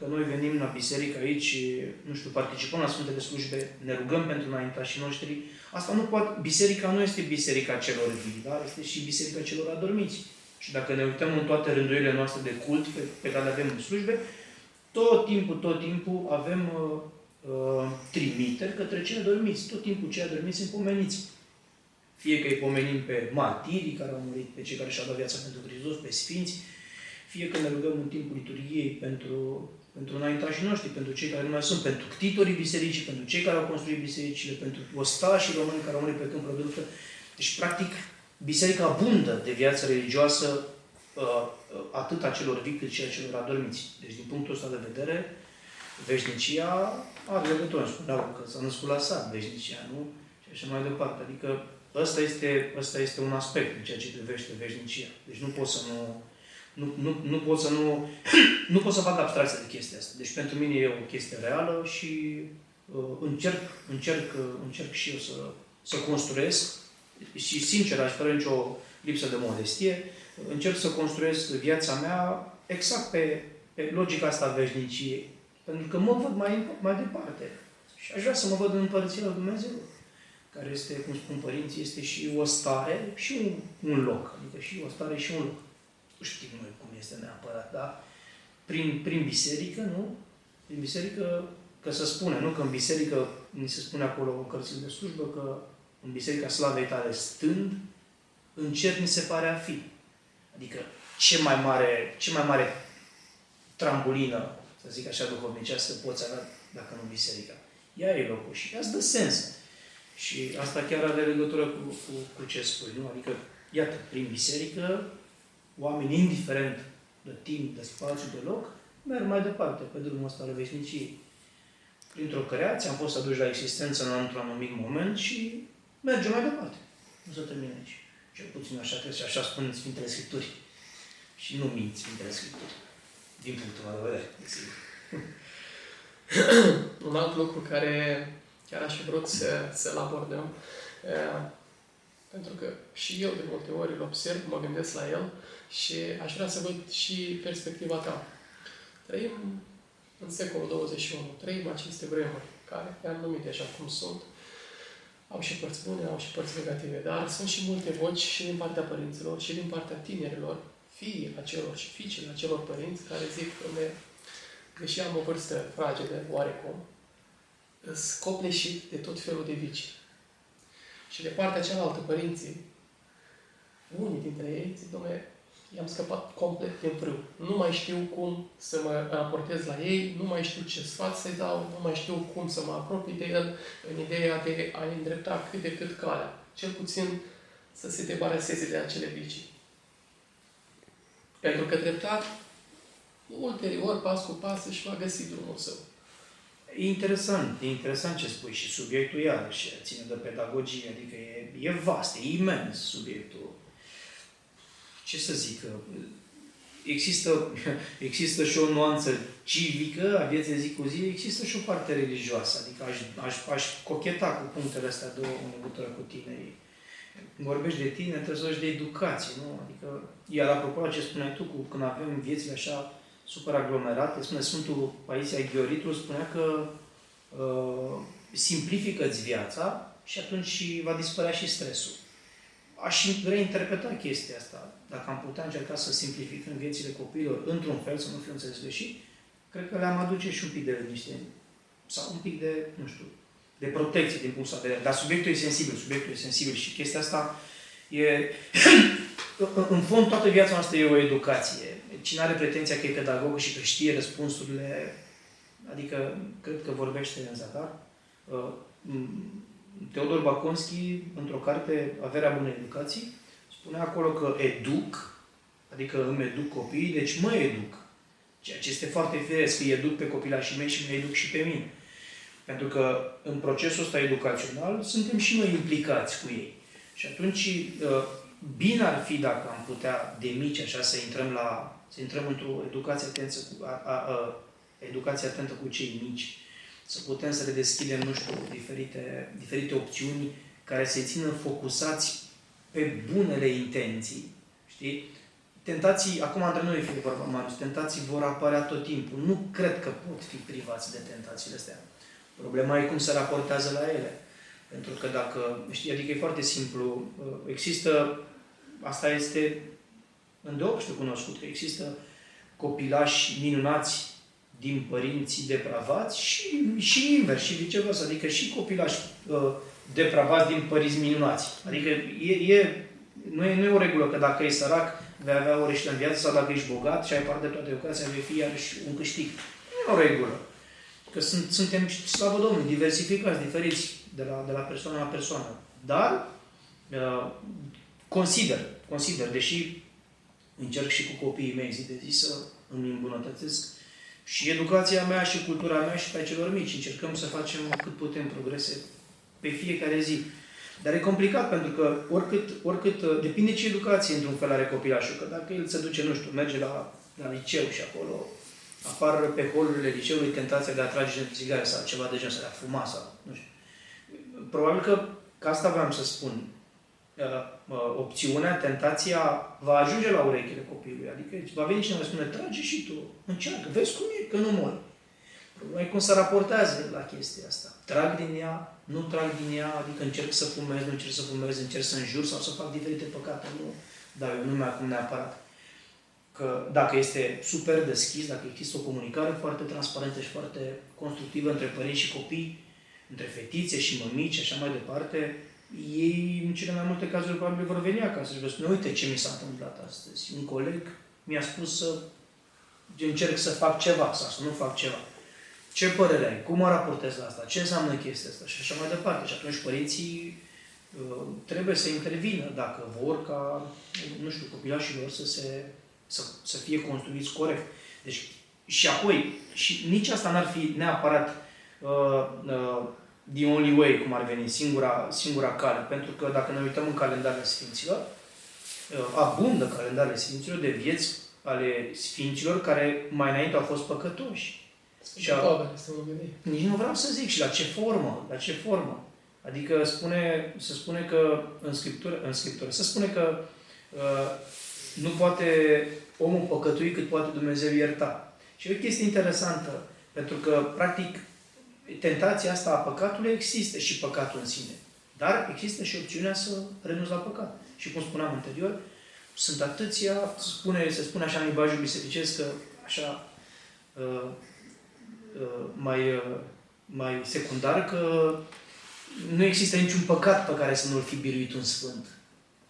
că noi venim la biserică aici și, nu știu, participăm la Sfântele Slujbe, ne rugăm pentru înaintașii noștri, asta nu poate, biserica nu este biserica celor vii, dar este și biserica celor adormiți. Și dacă ne uităm în toate rândurile noastre de cult pe, pe care le avem în slujbe, tot timpul, tot timpul avem uh, uh, trimiteri către cei adormiți. Tot timpul cei adormiți sunt pomeniți. Fie că îi pomenim pe martirii care au murit, pe cei care și-au dat viața pentru Hristos, pe sfinți, fie că ne rugăm în timpul liturgiei pentru pentru înaintașii noștri, pentru cei care nu mai sunt, pentru ctitorii bisericii, pentru cei care au construit bisericile, pentru ostașii români care au murit pe câmpul de Deci, practic, biserica abundă de viață religioasă uh, uh, atât a celor vii cât și a celor adormiți. Deci, din punctul ăsta de vedere, veșnicia are legătură. Spuneau că s-a născut la sat, veșnicia, nu? Și așa mai departe. Adică ăsta este, ăsta este un aspect în ceea ce privește veșnicia. Deci nu poți să nu nu, nu, nu pot să nu, nu pot să fac abstracție de chestia asta. Deci pentru mine e o chestie reală și uh, încerc, încerc, uh, încerc și eu să, să construiesc și sincer, aș fără nicio lipsă de modestie, încerc să construiesc viața mea exact pe, pe logica asta a veșniciei. Pentru că mă văd mai, mai departe. Și aș vrea să mă văd în Împărăția Lui Dumnezeu, care este, cum spun părinții, este și o stare și un, un loc. Adică și o stare și un loc nu știm noi cum este neapărat, dar prin, prin biserică, nu? Prin biserică, că se spune, nu? Că în biserică, ni se spune acolo în cărțile de slujbă, că în biserica slavei tale stând, în cer ni se pare a fi. Adică, ce mai mare, ce mai mare trambulină, să zic așa, duhovnicească poți avea dacă nu biserica. Ea e locul și ea îți dă sens. Și asta chiar are legătură cu, cu, cu ce spui, nu? Adică, iată, prin biserică oamenii, indiferent de timp, de spațiu, de loc, merg mai departe pe drumul ăsta al veșniciei. Printr-o creație am fost aduși la existență în într-un anumit moment și mergem mai departe. Nu se termină aici. Cel puțin așa trebuie și așa spun Sfintele Scripturi. Și nu mint Sfintele Scripturi. Din punctul meu de vedere, desigur. Un alt lucru care chiar aș fi vrut să, să-l abordăm, pentru că și eu de multe ori îl observ, mă gândesc la el, și aș vrea să văd și perspectiva ta. Trăim în secolul 21, trăim aceste vremuri, care le-am numit așa cum sunt. Au și părți bune, au și părți negative, dar sunt și multe voci și din partea părinților și din partea tinerilor, fii acelor și fiicele acelor părinți care zic că me, deși am o vârstă fragedă, oarecum, scopleșit de tot felul de vicii. Și de partea cealaltă, părinții, unii dintre ei zic, domnule, i-am scăpat complet din frâu. Nu mai știu cum să mă raportez la ei, nu mai știu ce sfat să-i dau, nu mai știu cum să mă apropii de el în ideea de a îndrepta cât de cât calea. Cel puțin să se debaraseze de acele vicii. Pentru că dreptat, ulterior, pas cu pas, își va găsi drumul său. E interesant, e interesant ce spui și subiectul iarăși ține de pedagogie, adică e, e vast, e imens subiectul. Ce să zic, există, există și o nuanță civică a vieții zi cu zi, există și o parte religioasă, adică aș, aș, aș cocheta cu punctele astea două în legătură cu tinerii. Vorbești de tine, trebuie să vorbești de educație, nu? Adică, iar apropo ce spuneai tu, cu, când avem viețile așa super aglomerate, spune Sfântul Paisia Ghioritul, spunea că uh, simplifică-ți viața și atunci va dispărea și stresul. Aș reinterpreta chestia asta. Dacă am putea încerca să simplificăm viețile copiilor într-un fel, să nu fiu înțeles greșit, cred că le-am aduce și un pic de liniște sau un pic de, nu știu, de protecție din punctul de vedere. Dar subiectul e sensibil, subiectul e sensibil și chestia asta e... în fond, toată viața noastră e o educație. Cine are pretenția că e pedagog și că știe răspunsurile, adică cred că vorbește în zadar. Uh, Teodor Baconski, într-o carte, Averea bunei educații, spune acolo că educ, adică îmi educ copiii, deci mă educ. Ceea ce este foarte firesc, îi educ pe copilașii mei și mă educ și pe mine. Pentru că în procesul ăsta educațional suntem și noi implicați cu ei. Și atunci, uh, bine ar fi dacă am putea de mici așa să intrăm la să intrăm într-o educație atentă cu, a, a, a, educație atentă cu cei mici, să putem să le deschidem, nu știu, diferite, diferite opțiuni care să țină focusați pe bunele intenții, știi? Tentații, acum între noi fie vorba, Marius, tentații vor apărea tot timpul. Nu cred că pot fi privați de tentațiile astea. Problema e cum se raportează la ele. Pentru că dacă, știi, adică e foarte simplu, există, asta este îndeopște cunoscut, că există copilași minunați din părinții depravați și, și invers, și viceversa, adică și copilași uh, depravați din părinți minunați. Adică e, e, nu, e, nu e o regulă că dacă e sărac vei avea o reșită în viață sau dacă ești bogat și ai parte de toate educația, vei fi iarăși un câștig. Nu e o regulă. Că sunt, suntem, slavă Domnului, diversificați, diferiți de la, de la persoană la persoană. Dar uh, consider, consider, deși încerc și cu copiii mei zi de zi să îmi îmbunătățesc și educația mea și cultura mea și pe celor mici. Încercăm să facem cât putem progrese pe fiecare zi. Dar e complicat pentru că oricât, oricât uh, depinde ce educație într-un fel are copilașul. Că dacă el se duce, nu știu, merge la, la liceu și acolo apar pe holurile liceului tentația de a trage de țigare sau ceva de genul, să a fuma sau nu știu. Probabil că, că asta vreau să spun. Uh, uh, opțiunea, tentația va ajunge la urechile copilului. Adică va veni cineva și spune, trage și tu, încearcă, vezi cum e, că nu mori. Problema e cum se raportează la chestia asta. Trag din ea, nu trag din ea, adică încerc să fumez, nu încerc să fumez, încerc să înjur sau să fac diferite păcate. Nu dau eu nume acum neapărat. Că dacă este super deschis, dacă există o comunicare foarte transparentă și foarte constructivă între părinți și copii, între fetițe și mămici și așa mai departe, ei, în cele mai multe cazuri, probabil vor veni acasă și vă spune, uite ce mi s-a întâmplat astăzi. Un coleg mi-a spus să încerc să fac ceva sau să nu fac ceva. Ce părere ai? Cum mă raportez la asta? Ce înseamnă chestia asta? Și așa mai departe. Și atunci părinții uh, trebuie să intervină dacă vor ca, nu știu, copilașii lor să, se, să, să fie construiți corect. Deci, și apoi, și nici asta n-ar fi neapărat uh, uh, the only way, cum ar veni, singura, singura cale. Pentru că dacă ne uităm în calendarele Sfinților, uh, abundă calendarele Sfinților de vieți ale Sfinților care mai înainte au fost păcătoși. Și a, nici nu vreau să zic și la ce formă, la ce formă. Adică spune, se spune că în Scriptură, în Scriptură se spune că uh, nu poate omul păcătui cât poate Dumnezeu ierta. Și e o chestie interesantă, pentru că, practic, tentația asta a păcatului există și păcatul în sine. Dar există și opțiunea să renunți la păcat. Și cum spuneam anterior, sunt atâția, se spune, se spune așa în limbajul bisericesc, că așa uh, uh, mai, uh, mai secundar, că nu există niciun păcat pe care să nu-l fi biruit un sfânt.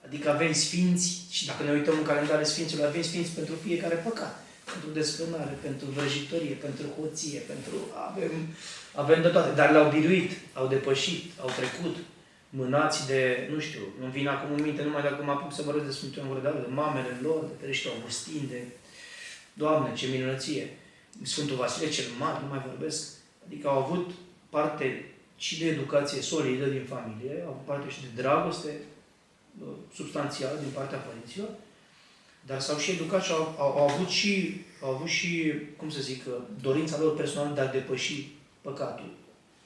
Adică avem sfinți și dacă ne uităm în calendarul sfinților, avem sfinți pentru fiecare păcat pentru desfrânare, pentru vrăjitorie, pentru hoție, pentru... Avem, avem de toate, dar le-au biruit, au depășit, au trecut, mânați de, nu știu, îmi vin acum în minte numai dacă mă apuc să vorbesc de Sfântul Ioan de mamele lor, de Ferește Augustin, de Doamne, ce minunăție! Sfântul Vasile cel Mare, nu mai vorbesc. Adică au avut parte și de educație solidă din familie, au avut parte și de dragoste uh, substanțială din partea părinților, dar s-au și educat și au, au, au, avut și, au avut și, cum să zic, uh, dorința lor personală de a depăși păcatul,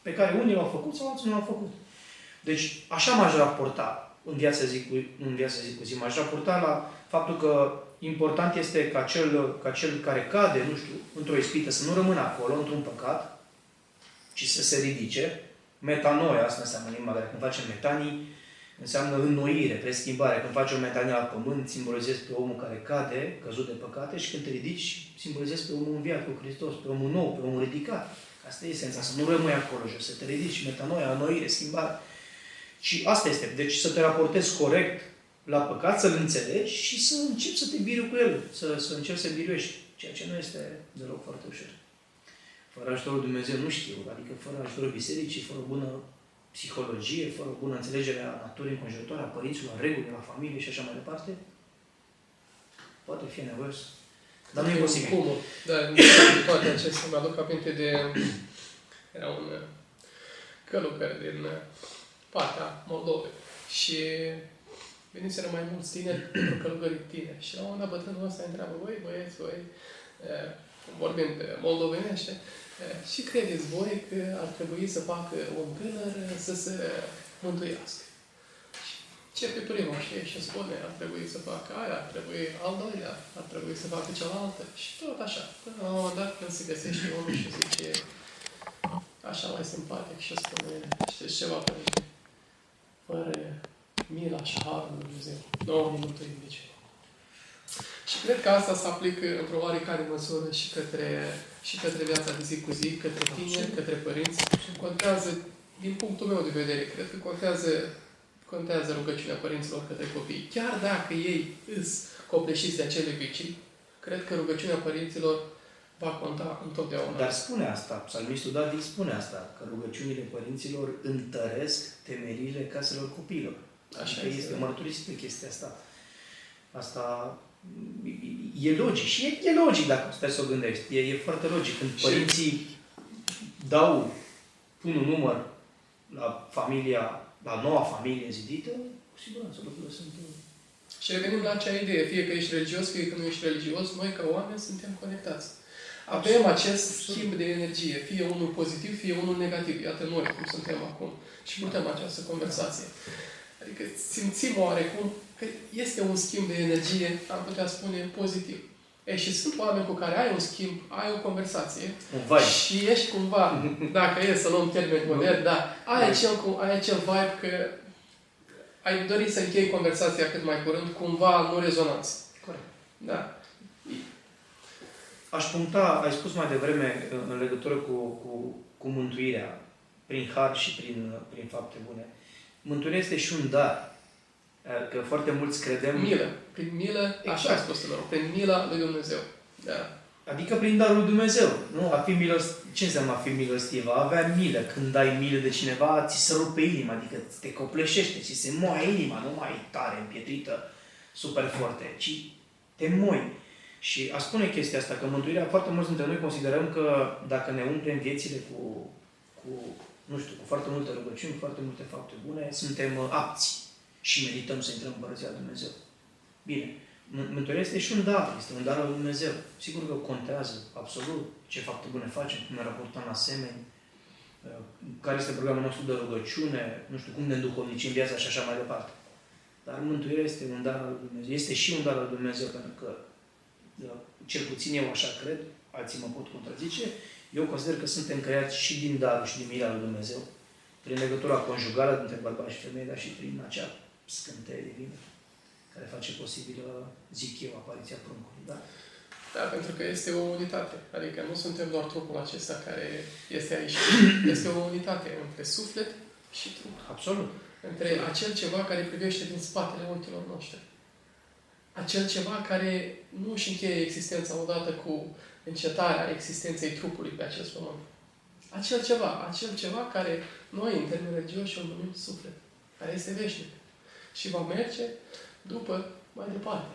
pe care unii l-au făcut sau alții nu l-au făcut. Deci, așa m-aș raporta în viața zi cu, în viața zi, cu zi. M-aș raporta la faptul că important este ca cel, ca cel care cade, nu știu, într-o ispită, să nu rămână acolo, într-un păcat, ci să se ridice. Metanoia, asta înseamnă limba care când facem metanii, înseamnă înnoire, preschimbare. Când faci o metanie la pământ, simbolizezi pe omul care cade, căzut de păcate, și când te ridici, simbolizezi pe omul înviat cu Hristos, pe omul nou, pe omul ridicat. Asta e esența, să nu rămâi acolo jos, să te ridici, metanoia, înnoire, schimbare. Și asta este. Deci să te raportezi corect la păcat, să-l înțelegi și să începi să te biri cu el, să, să începi să biruiești, ceea ce nu este deloc foarte ușor. Fără ajutorul Dumnezeu nu știu, adică fără ajutorul bisericii, fără o bună psihologie, fără o bună înțelegere a naturii înconjurătoare, a părinților, a regulii, la familie și așa mai departe, poate fi nevoios. Dar nu e posibil. Cum? Da, toate acestea, mă aduc aminte de... Era un călugăr din partea Moldovei și veniseră mai mulți tineri pentru călugării tineri. Și la un moment dat bătrânul ăsta întreabă, voi băieți, voi, vorbind moldovenește, și credeți voi că ar trebui să facă un tânăr să se mântuiască? Ce pe primul și și spune, ar trebui să facă aia, ar trebui al doilea, ar trebui să facă cealaltă. Și tot așa. Până la un moment dat când se găsește unul și zice, așa mai simpatic și spune, știți ceva, părinte? Fără mila și harul lui Dumnezeu. Nu am mântuim nici. Și cred că asta se aplică într-o oarecare măsură și către, și către viața de zi cu zi, către tineri, către părinți. Contează, din punctul meu de vedere, cred că contează, contează rugăciunea părinților către copii. Chiar dacă ei îs copleșiți de acele vicii, cred că rugăciunea părinților va conta întotdeauna. Dar spune asta, psalmistul David spune asta, că rugăciunile părinților întăresc temerile caselor copiilor. Așa adică este, este mărturisit pe chestia asta. Asta e logic. Și e, e logic dacă stai să o gândești. E, e foarte logic. Când părinții dau, pun un număr la familia, la noua familie zidită, cu siguranță lucrurile sunt... Și revenim la acea idee, fie că ești religios, fie că nu ești religios, noi ca oameni suntem conectați. Avem acest schimb de energie, fie unul pozitiv, fie unul negativ. Iată noi cum suntem acum. Și putem această conversație. Adică simțim oarecum că este un schimb de energie, am putea spune, pozitiv. E, și sunt oameni cu care ai un schimb, ai o conversație un vibe. și ești cumva, dacă e să luăm termen modern, da, ai acel, ai acel vibe că ai dorit să închei conversația cât mai curând, cumva nu rezonanță. Corect. Da. Aș puncta, ai spus mai devreme în legătură cu, cu, cu mântuirea prin har și prin, prin fapte bune. Mântuirea este și un dar. Că foarte mulți credem... Milă. Prin milă, exact. așa a spus Tălărul, prin mila lui Dumnezeu. Da. Adică prin darul lui Dumnezeu. Nu? A fi milos... Ce înseamnă a fi milostiv? A avea milă. Când ai milă de cineva, ți se rupe inima, adică te copleșește, ți se moaie inima, nu mai tare, împietrită, super forte, ci te moi. Și a spune chestia asta, că mântuirea, foarte mulți dintre noi considerăm că dacă ne umplem viețile cu, cu nu știu, cu foarte multe rugăciuni, cu foarte multe fapte bune, suntem apți și medităm să intrăm în Împărăția Lui Dumnezeu. Bine, mântuirea este și un dar, este un dar al Lui Dumnezeu. Sigur că contează absolut ce fapte bune facem, cum ne raportăm la semeni, uh, care este programul nostru de rugăciune, nu știu, cum ne înduhovnicim viața și așa mai departe. Dar mântuirea este un dar al Lui Dumnezeu. Este și un dar al Lui Dumnezeu, pentru că, uh, cel puțin eu așa cred, alții mă pot contrazice, eu consider că suntem creați și din darul și din mila lui Dumnezeu, prin legătura conjugală dintre bărbați și femei, dar și prin acea scânteie divină care face posibilă, zic eu, apariția pruncului. Da? Da, pentru că este o unitate. Adică nu suntem doar trupul acesta care este aici. Este o unitate între suflet și trup. Absolut. Între acel ceva care privește din spatele ochilor noștri. Acel ceva care nu își încheie existența odată cu încetarea existenței trupului pe acest pământ. Acel ceva, acel ceva care noi, în termeni religioși, îl numim suflet, care este veșnic și va merge după mai departe.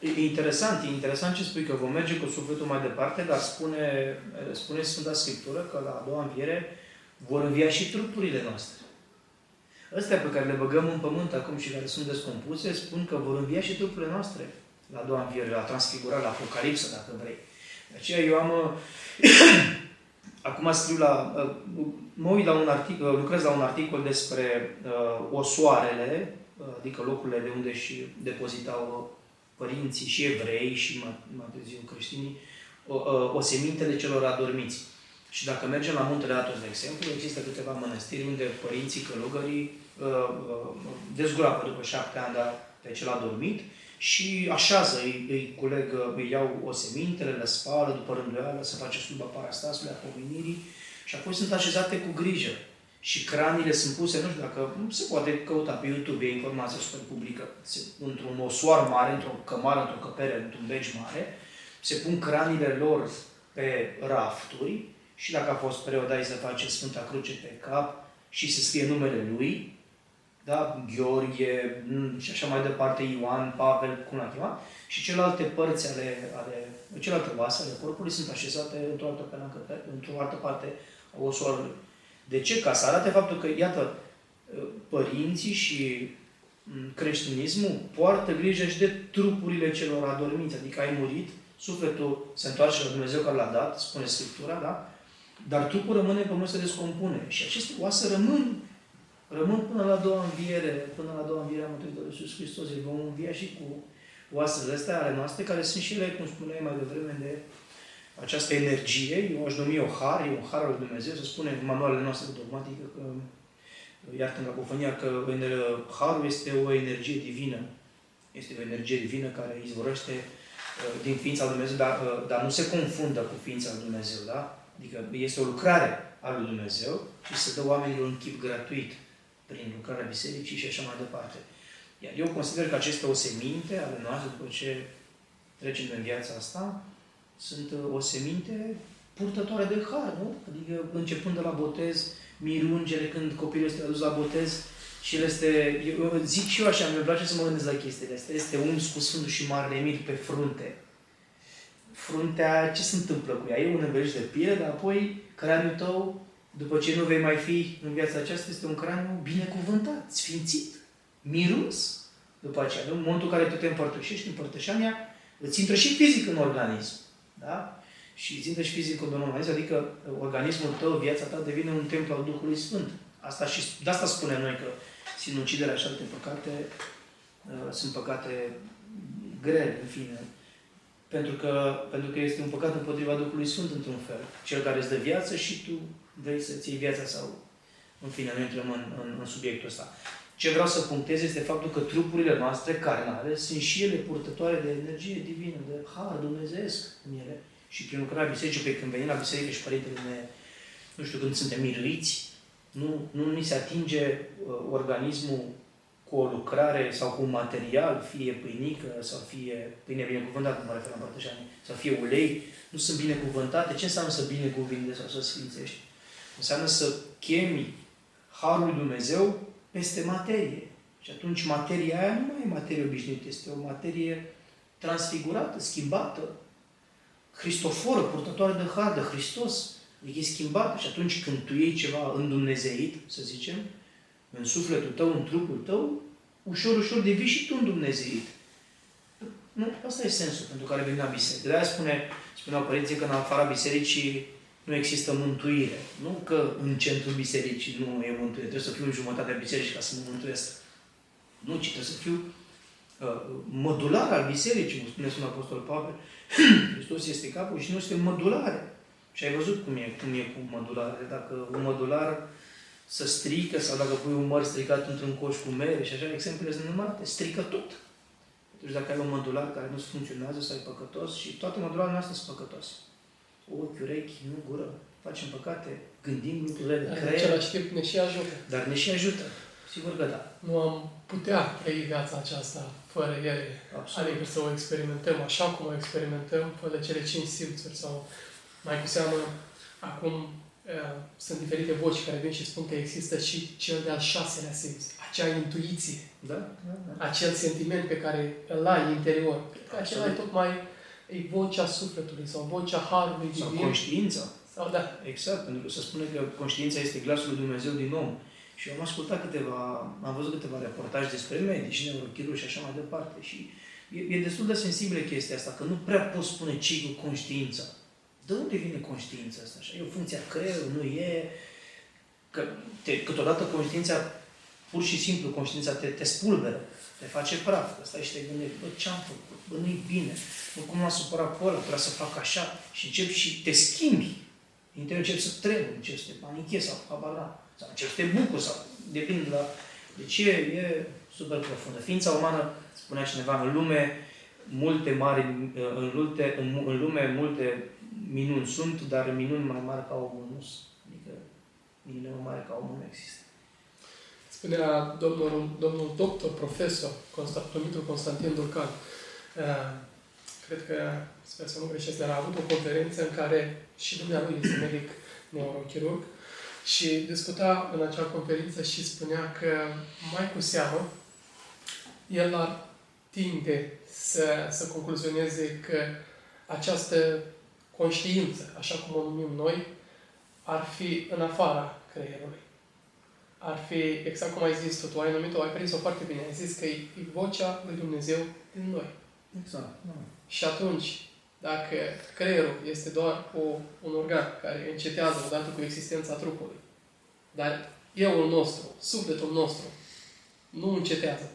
E interesant, e interesant ce spui, că vom merge cu sufletul mai departe, dar spune, spune Sfânta Scriptură că la a doua înviere vor învia și trupurile noastre. Astea pe care le băgăm în pământ acum și care sunt descompuse, spun că vor învia și trupurile noastre la a doua înviere, la transfigurare, la Apocalipsă, dacă vrei. De aceea eu am... acum scriu la... mă uit la un articol, lucrez la un articol despre uh, osoarele, adică locurile de unde și depozitau părinții și evrei și mai târziu creștinii, o, semintele celor adormiți. Și dacă mergem la Muntele Atos, de exemplu, există câteva mănăstiri unde părinții călugării uh, uh, dezgroapă după șapte ani pe cel adormit și așează, îi, îi culeg, îi iau o semintele, le spală după rânduială, se face sluba parastasului, a pomenirii și apoi sunt așezate cu grijă. Și craniile sunt puse, nu știu dacă se poate căuta pe YouTube, e informație super publică, într-un osoar mare, într-o cămară, într-o căpere, într-un beci mare, se pun craniile lor pe rafturi și dacă a fost preot, dai să face Sfânta Cruce pe cap și se scrie numele lui, da? Gheorghe și așa mai departe, Ioan, Pavel, cum l-a chemat, și celelalte părți ale, ale celelalte oase ale corpului sunt așezate într-o altă, într-o altă parte a osoarului. De ce? Ca să arate faptul că, iată, părinții și creștinismul poartă grijă și de trupurile celor adormiți. Adică ai murit, sufletul se întoarce la Dumnezeu care l-a dat, spune Scriptura, da? Dar trupul rămâne pe mult se descompune. Și aceste oase rămân, rămân până la a doua înviere, până la a doua înviere a Mântuitorului Iisus Hristos. Îi vom învia și cu oasele astea ale noastre, care sunt și ele, cum spuneai mai devreme, de această energie, eu aș numi o har, e un har al lui Dumnezeu, să spune în manualele noastre dogmatică, că, iartă în cacofonia, că harul este o energie divină. Este o energie divină care izvorăște uh, din ființa lui Dumnezeu, dar, uh, dar nu se confundă cu ființa lui Dumnezeu, da? Adică este o lucrare a lui Dumnezeu și se dă oamenilor un chip gratuit prin lucrarea bisericii și așa mai departe. Iar eu consider că aceste oseminte ale noastre, după ce trecem în viața asta, sunt uh, o seminte purtătoare de har, nu? Adică începând de la botez, mirungele când copilul este adus la botez și el este, eu zic și eu așa, mi-e place să mă gândesc la chestiile astea, este uns cu Sfântul și Marele Emil pe frunte. Fruntea, ce se întâmplă cu ea? E un înveliș de piele, dar apoi craniul tău, după ce nu vei mai fi în viața aceasta, este un craniu binecuvântat, sfințit, miruns. După aceea, în momentul în care tu te împărtășești, împărtășania îți intră și fizic în organism. Da? Și țintă și fizic condonomaliză, adică organismul tău, viața ta devine un templu al Duhului Sfânt. Asta și, de asta spunem noi că sinuciderea și alte păcate uh, sunt păcate grele, în fine. Pentru că, pentru că este un păcat împotriva Duhului Sfânt, într-un fel. Cel care îți dă viață și tu vrei să-ți iei viața sau... În fine, noi intrăm în, în, în subiectul ăsta. Ce vreau să punctez este faptul că trupurile noastre carnale sunt și ele purtătoare de energie divină, de har dumnezeesc în ele. Și prin lucrarea bisericii, pe când venim la biserică și părintele ne, nu știu, când suntem miruiți, nu, nu ni se atinge uh, organismul cu o lucrare sau cu un material, fie pâinică sau fie pâine binecuvântată, mă refer la împărtășanie, sau fie ulei, nu sunt binecuvântate. Ce înseamnă să binecuvinte sau să sfințești? Înseamnă să chemi Harul lui Dumnezeu peste materie. Și atunci materia aia nu mai e materie obișnuită, este o materie transfigurată, schimbată, Cristoforă, purtătoare de har, de Hristos, e schimbată. Și atunci când tu iei ceva îndumnezeit, să zicem, în sufletul tău, în trupul tău, ușor, ușor devii și tu îndumnezeit. Nu? Asta e sensul pentru care venim la biserică. De-aia spune, spuneau părinții că în afara bisericii nu există mântuire. Nu că în centrul bisericii nu e mântuire. Trebuie să fiu în jumătatea bisericii ca să mă mântuiesc. Nu, ci trebuie să fiu uh, mădular al bisericii, cum spune Sfântul Apostol Pavel. Hristos este capul și nu este mădulare. Și ai văzut cum e, cum e cu mădulare. Dacă un mădular să strică sau dacă pui un măr stricat într-un coș cu mere și așa, exemplele sunt numărate, strică tot. Deci dacă ai un mădular care nu funcționează sau e păcătos și toate mădularele noastre sunt păcătoase ochi, urechi, nu gură. Facem păcate, gândim lucrurile de creier. În același timp ne și ajută. Dar ne și ajută. Sigur că da. Nu am putea trăi viața aceasta fără ele. Absolut. Adică să o experimentăm așa cum o experimentăm, fără cele cinci simțuri sau mai cu seamă acum uh, sunt diferite voci care vin și spun că există și cel de-al șaselea simț, acea intuiție, Da, da, da. acel sentiment pe care îl ai interior. Cred că acela e Absolut. tocmai e vocea sufletului sau vocea Harului Sau Divin. conștiința. Sau, da, Exact, pentru că se spune că conștiința este glasul lui Dumnezeu din om. Și eu am ascultat câteva, am văzut câteva reportaje despre medici, neurochirurgi și așa mai departe. Și e, e destul de sensibilă chestia asta, că nu prea poți spune ce cu conștiința. De unde vine conștiința asta? Așa? E o funcție a creierului, nu e... Că te, câteodată conștiința, pur și simplu, conștiința te, te spulberă, te face praf. Că stai și te gândești, bă, ce-am făcut? Bă, nu-i bine. Bă, cum l-am supărat pe ăla? Trebuia să fac așa. Și începi și te schimbi. Interior începi să tremuri, începi să te panichezi sau habar n-am. Sau începi să te bucuri sau depinde de la... Deci e, e super profundă. Ființa umană, spunea cineva, în lume multe mari, în, lume, în, în lume multe minuni sunt, dar minuni mai mari ca omul nu sunt. Adică minuni mai mari ca omul nu există. Spunea domnul, domnul doctor, profesor, Constant, Dumitru Constantin Durcan, uh, cred că, sper să nu greșesc, dar a avut o conferință în care și dumnealui este medic neurochirurg și discuta în acea conferință și spunea că mai cu seamă el ar tinde să, să concluzioneze că această conștiință, așa cum o numim noi, ar fi în afara creierului. Ar fi, exact cum ai zis tu, tu ai numit-o, ai prins-o foarte bine, ai zis că e, e vocea lui Dumnezeu din noi. Exact. Da. Și atunci, dacă creierul este doar o, un organ care încetează odată cu existența trupului, dar euul nostru, sufletul nostru, nu încetează.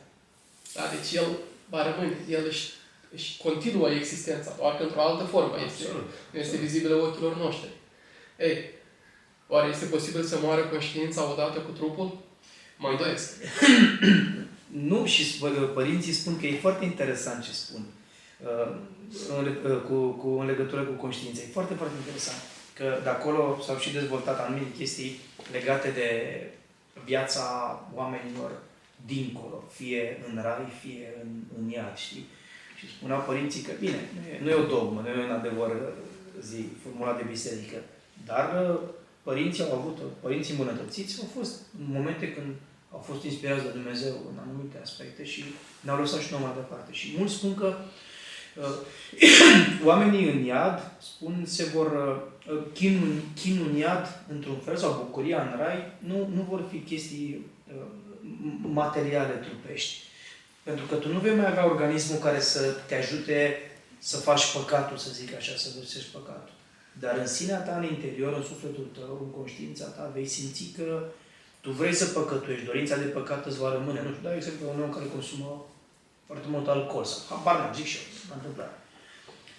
Da? Deci el va rămâne, el își, își continuă existența, doar că într-o altă formă este, Absolut. nu este vizibilă ochilor noștri. Ei, oare este posibil să moară conștiința odată cu trupul? Mă îndoiesc. Nu, și sp- părinții spun că e foarte interesant ce spun uh, în, le- uh, cu, cu, în legătură cu conștiința. E foarte, foarte interesant. Că de acolo s-au și dezvoltat anumite chestii legate de viața oamenilor dincolo, fie în rai, fie în, în iad, știi? Și spuneau părinții că, bine, nu e, nu e o dogmă, nu e un adevăr, zi, formulat de biserică, dar uh, părinții au avut, părinții îmbunătățiți au fost momente când au fost inspirați de Dumnezeu în anumite aspecte și ne-au lăsat și noi mai departe. Și mulți spun că uh, oamenii în iad, spun, se vor uh, chinul, chinul în iad într-un fel sau bucuria în rai, nu, nu vor fi chestii uh, materiale trupești. Pentru că tu nu vei mai avea organismul care să te ajute să faci păcatul, să zic așa, să vârsești păcatul. Dar în sinea ta, în interior, în sufletul tău, în conștiința ta, vei simți că tu vrei să păcătuiești, dorința de păcat îți va rămâne. Nu știu, dau exemplu un om care consumă foarte mult alcool sau habar n-am, zic și eu, s-a întâmplat.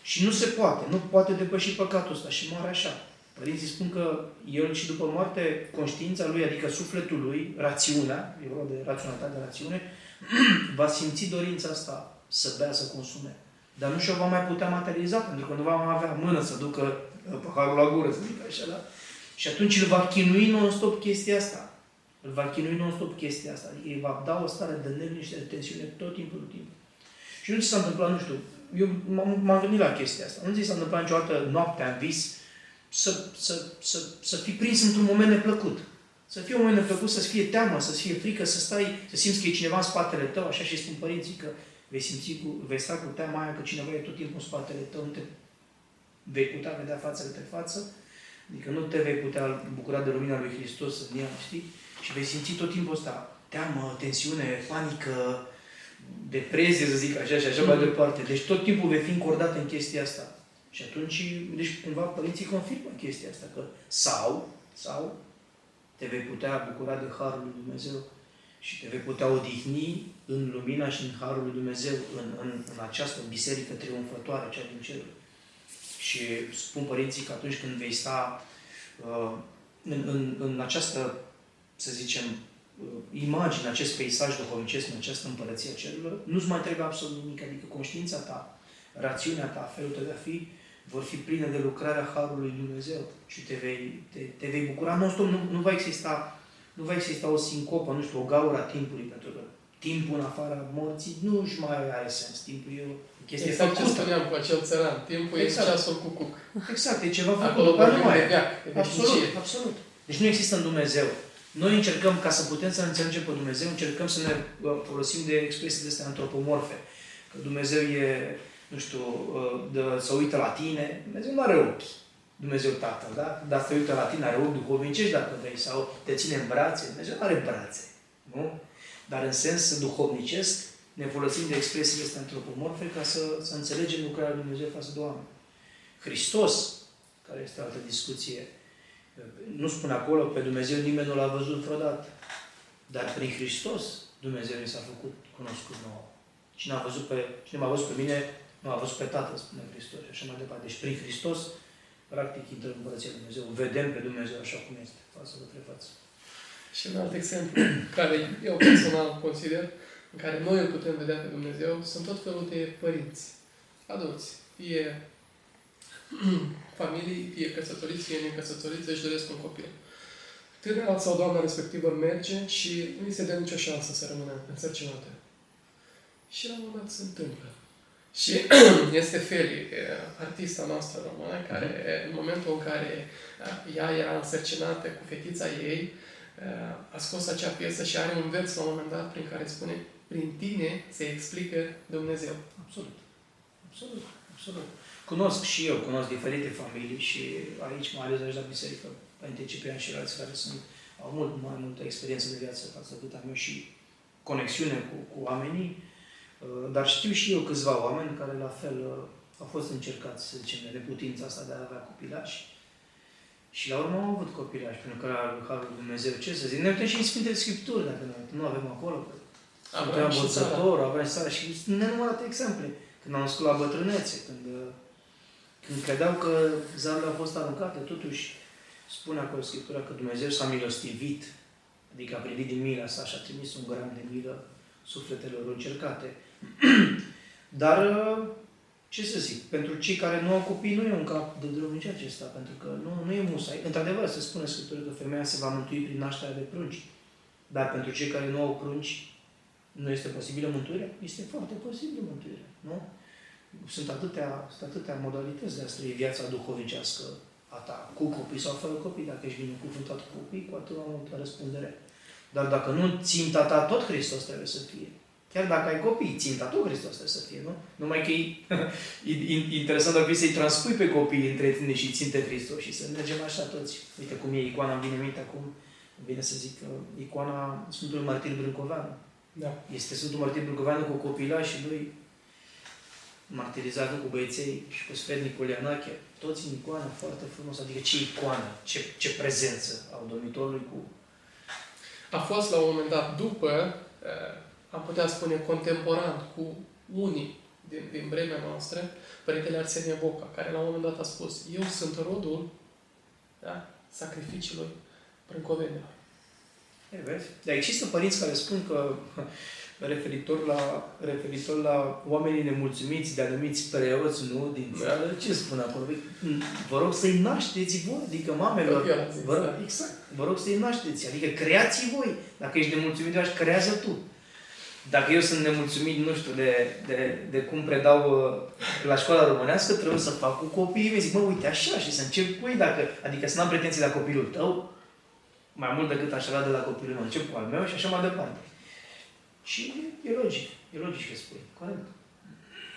Și nu se poate, nu poate depăși păcatul ăsta și moare așa. Părinții spun că el și după moarte, conștiința lui, adică sufletul lui, rațiunea, e vorba de raționalitate, de rațiune, va simți dorința asta să bea, să consume. Dar nu și-o va mai putea materializa, pentru că nu va mai avea mână să ducă uh, paharul la gură, să zic așa, da? Și atunci îl va chinui non-stop chestia asta. Îl va chinui non-stop chestia asta. Adică îi va da o stare de neliniște, de tensiune tot timpul, tot timpul. Și nu ți s-a întâmplat, nu știu, eu m-am, m-am gândit la chestia asta. Nu ți s-a întâmplat niciodată noaptea în vis să, să, să, să fii prins într-un moment neplăcut. Să fie un moment neplăcut, să-ți fie teamă, să-ți fie frică, să stai, să simți că e cineva în spatele tău, așa și spun părinții că vei simți cu, vei sta cu teama aia că cineva e tot timpul în spatele tău, nu te vei putea vedea față de față, adică nu te vei putea bucura de lumina lui Hristos în ea, știi? Și vei simți tot timpul ăsta teamă, tensiune, panică, depresie, să zic așa, și așa mai departe. Deci tot timpul vei fi încordat în chestia asta. Și atunci, deci cumva părinții confirmă chestia asta, că sau, sau te vei putea bucura de Harul lui Dumnezeu și te vei putea odihni în lumina și în Harul lui Dumnezeu, în, în, în această biserică triumfătoare, cea din cer. Și spun părinții că atunci când vei sta uh, în, în, în această, să zicem, uh, imagine, acest peisaj duhovnicesc, în această împărăție a cerurilor, nu-ți mai trebuie absolut nimic, adică conștiința ta, rațiunea ta, felul tău de a fi, vor fi pline de lucrarea Harului lui Dumnezeu și te vei, te, te vei bucura. Non-stop, nu, nu va exista nu va exista o sincopă, nu știu, o gaură a timpului, pentru că timpul în afara morții nu își mai are sens. Timpul e o chestie Exact ce făcută. spuneam cu acel țăran. Timpul Exact. e ceasul cu cuc. Exact, e ceva făcut. Acolo Dar nu vorbim mai de e. veac, de Absolut, veșnicie. absolut. Deci nu există în Dumnezeu. Noi încercăm, ca să putem să înțelegem pe Dumnezeu, încercăm să ne uh, folosim de expresii de astea antropomorfe. Că Dumnezeu e, nu știu, uh, de, să uită la tine. Dumnezeu nu are ochi. Dumnezeu Tatăl, da? Dar să uită la tine, are ochi duhovnicești dacă vrei, sau te ține în brațe. Dumnezeu nu are brațe, nu? Dar în sens duhovnicesc, ne folosim de expresiile astea antropomorfe ca să, să înțelegem lucrarea lui Dumnezeu față de oameni. Hristos, care este altă discuție, nu spune acolo, pe Dumnezeu nimeni nu l-a văzut vreodată. Dar prin Hristos Dumnezeu mi s-a făcut cunoscut nouă. Cine, a văzut pe, cine m-a văzut pe mine, nu a văzut pe Tatăl, spune Hristos și așa mai departe. Deci prin Hristos, practic, intră în Împărăția Lui Dumnezeu. Vedem pe Dumnezeu așa cum este, față către față. Și un alt exemplu, care eu personal consider, în care noi îl putem vedea pe Dumnezeu, sunt tot felul de părinți, adulți, fie familii, fie căsătoriți, fie necăsătoriți, își doresc un copil. Tânăra sau doamna respectivă merge și nu îi se dă nicio șansă să rămână însărcinată. Și la un moment dat se întâmplă. Și este Feli, artista noastră română, care în momentul în care ea era însărcinată cu fetița ei, a scos acea piesă și are un vers la un moment dat prin care spune prin tine se explică Dumnezeu. Absolut. Absolut. Absolut. Cunosc și eu, cunosc diferite familii și aici, mai ales aici la biserică, Părinte Ciprian și alții care sunt, au mult mai multă experiență de viață față cât am eu și conexiune cu, cu oamenii, uh, dar știu și eu câțiva oameni care la fel uh, au fost încercați, să zicem, de neputința asta de a avea copilași și la urmă au avut copilași, pentru că Harul lui Dumnezeu, ce să zic, ne uităm și în Sfintele Scripturi, dacă nu, nu avem acolo, Abraham Sfântul și Sara. Bățător, Abraham și Sara și sunt nenumărate exemple. Când au născut la bătrânețe, când, uh, când credeau că zarurile au fost aruncate, totuși spune acolo Scriptura că Dumnezeu s-a milostivit, adică a privit din mila sa și a trimis un gram de milă sufletelor încercate. Dar, uh, ce să zic, pentru cei care nu au copii, nu e un cap de drum nici acesta, pentru că nu, nu e musai. Într-adevăr, se spune în Scriptură că femeia se va mântui prin nașterea de prunci. Dar pentru cei care nu au prunci, nu este posibilă mântuirea? Este foarte posibilă mântuirea, nu? Sunt atâtea, sunt atâtea modalități de a trăi viața duhovnicească a ta, cu copii sau fără copii. Dacă ești binecuvântat cu copii, cu atât mai multă răspundere. Dar dacă nu ținta ta, tot Hristos trebuie să fie. Chiar dacă ai copii, ținta tot Hristos trebuie să fie, nu? Numai că e, e interesant ar fi să-i transpui pe copii între tine și ținte Hristos și să mergem așa toți. Uite cum e icoana, îmi vine în minte acum, îmi vine să zic, uh, icoana Sfântului Martir Brâncoveanu. Da. Este Sfântul Martir Brâncoveanu cu copilașii lui, martirizat cu băieței și cu sfernicul Ianache, toți în icoană, foarte frumos, adică ce icoană, ce, ce prezență au domnitorului cu... A fost la un moment dat după, eh, am putea spune contemporan cu unii din, din vremea noastră, Părintele Arsenie Boca, care la un moment dat a spus, eu sunt rodul da, sacrificiului brâncovenilor. E, vezi? Dar există părinți care spun că referitor la, referitor la oamenii nemulțumiți de anumiți preoți, nu, din Da. țară, ce spun acolo? Vă rog să-i nașteți voi, adică mamelor, Eu am zis, vă rog, da. exact, vă rog să-i nașteți, adică creați voi. Dacă ești nemulțumit de așa, creează tu. Dacă eu sunt nemulțumit, nu știu, de, de, de cum predau uh, la școala românească, trebuie să fac cu copiii mei. Zic, mă, uite așa și să încep cu ei, dacă, adică să n-am pretenții la copilul tău, mai mult decât aș avea de la copilul meu, încep cu al meu și așa mai departe. Și e logic, e logic ce spui, corect.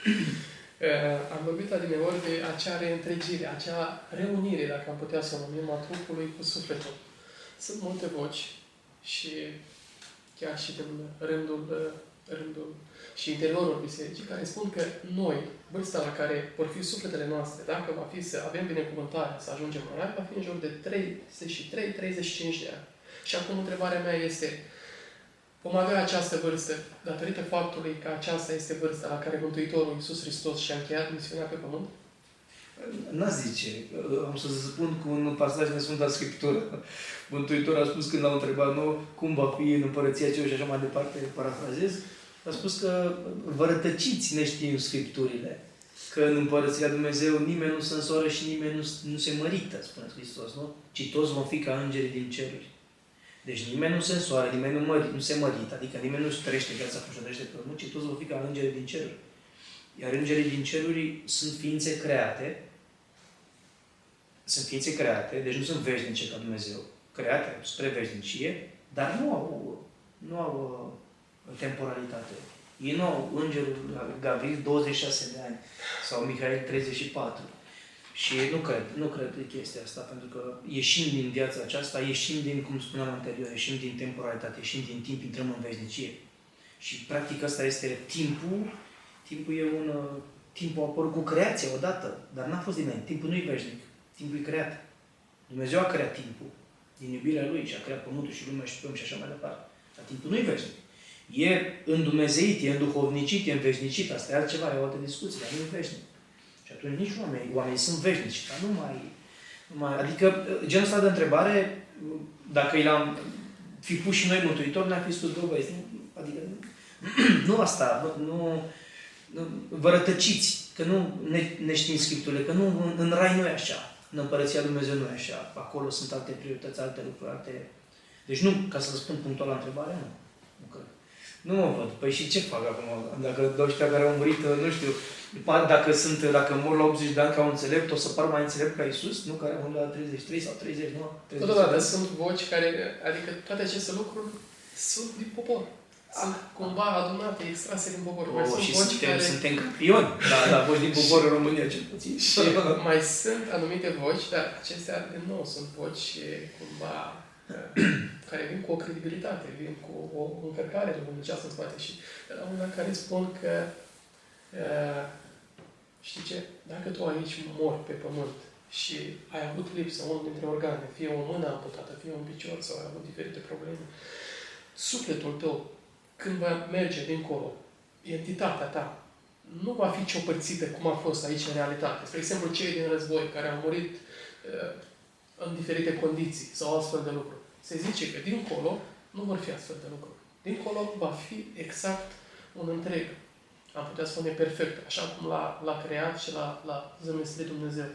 Eh, Am vorbit adineori de acea reîntregire, acea reunire, dacă am putea să o numim, a trupului cu sufletul. Sunt multe voci și chiar și din rândul, eh, rândul și interiorul bisericii, care spun că noi, vârsta la care vor fi sufletele noastre, dacă va fi să avem binecuvântarea să ajungem în rai, va fi în jur de 33-35 de ani. Și acum întrebarea mea este, vom avea această vârstă datorită faptului că aceasta este vârsta la care Mântuitorul Iisus Hristos și-a încheiat misiunea pe pământ? N-a zice, am să spun cu un pasaj din Sfânta Scriptură. Mântuitorul a spus când l-au întrebat, nu, cum va fi în împărăția celor și așa mai departe, parafrazez, a spus că vă rătăciți neștiind Scripturile, că în împărăția Lui Dumnezeu nimeni nu se însoară și nimeni nu, nu se mărită, spune Hristos, nu? Ci toți vom fi ca îngerii din ceruri. Deci nimeni nu se însoară, nimeni nu, mări, nu se mărită, adică nimeni nu trăiește viața cum și trăiește pământ, ci toți vor fi ca îngerii din ceruri. Iar îngerii din ceruri sunt ființe create, sunt ființe create, deci nu sunt veșnice ca Dumnezeu, create spre veșnicie, dar nu au, nu au uh, temporalitate. Ei nu au îngerul Gavril 26 de ani sau Mihail 34. Și nu cred, nu cred de chestia asta, pentru că ieșim din viața aceasta, ieșim din, cum spuneam anterior, ieșim din temporalitate, ieșim din timp, intrăm în veșnicie. Și practic asta este timpul, timpul e un, uh, timpul a apărut cu creația odată, dar n-a fost din mine. Timpul nu e veșnic, timpul e creat. Dumnezeu a creat timpul din iubirea Lui și a creat pământul și lumea și pământ și așa mai departe. Dar timpul nu e veșnic. E îndumezeit, e înduhovnicit, e înveșnicit. Asta e altceva, e o altă discuție, dar nu e veșnic. Și atunci nici oamenii, oamenii sunt veșnici, dar nu mai, nu mai... Adică genul ăsta de întrebare, dacă i l-am fi pus și noi mântuitor, ne-am fi spus, bă, băi, adică nu asta, nu, nu, nu vă rătăciți, că nu ne, ne știm Scripturile, că nu în, în rai nu e așa, în Împărăția Lui Dumnezeu nu e așa, acolo sunt alte priorități, alte lucruri, alte... Deci nu, ca să răspund punctual la întrebare, nu. Nu cred. Nu mă văd. Păi și ce fac acum? Dacă ăștia care au murit, nu știu, dacă sunt, dacă mor la 80 de ani ca un înțelept, o să par mai înțelept ca Isus, nu? Care au la 33 sau 30, nu? 30 Totodată sunt voci care, adică toate aceste lucruri sunt din popor. Sunt cumva adunate, extrase din popor. Mai oh, sunt și voci suntem, care... suntem campioni, da, da, voci din popor în România cel puțin. Și mai sunt anumite voci, dar acestea, din nou, sunt voci cumva care vin cu o credibilitate, vin cu o încărcare dumnezească în spate. Și la un care spun că uh, știi ce? Dacă tu aici mori pe pământ și ai avut lipsă unul dintre organe, fie o mână amputată, fie un picior sau ai avut diferite probleme, sufletul tău, când va merge dincolo, entitatea ta, nu va fi ciopărțită cum a fost aici în realitate. Spre exemplu, cei din război care au murit uh, în diferite condiții sau astfel de lucruri. Se zice că dincolo nu vor fi astfel de lucruri. Dincolo va fi exact un întreg. Am putea spune perfect, așa cum l-a, l-a creat și l-a, l-a zămislit Dumnezeu.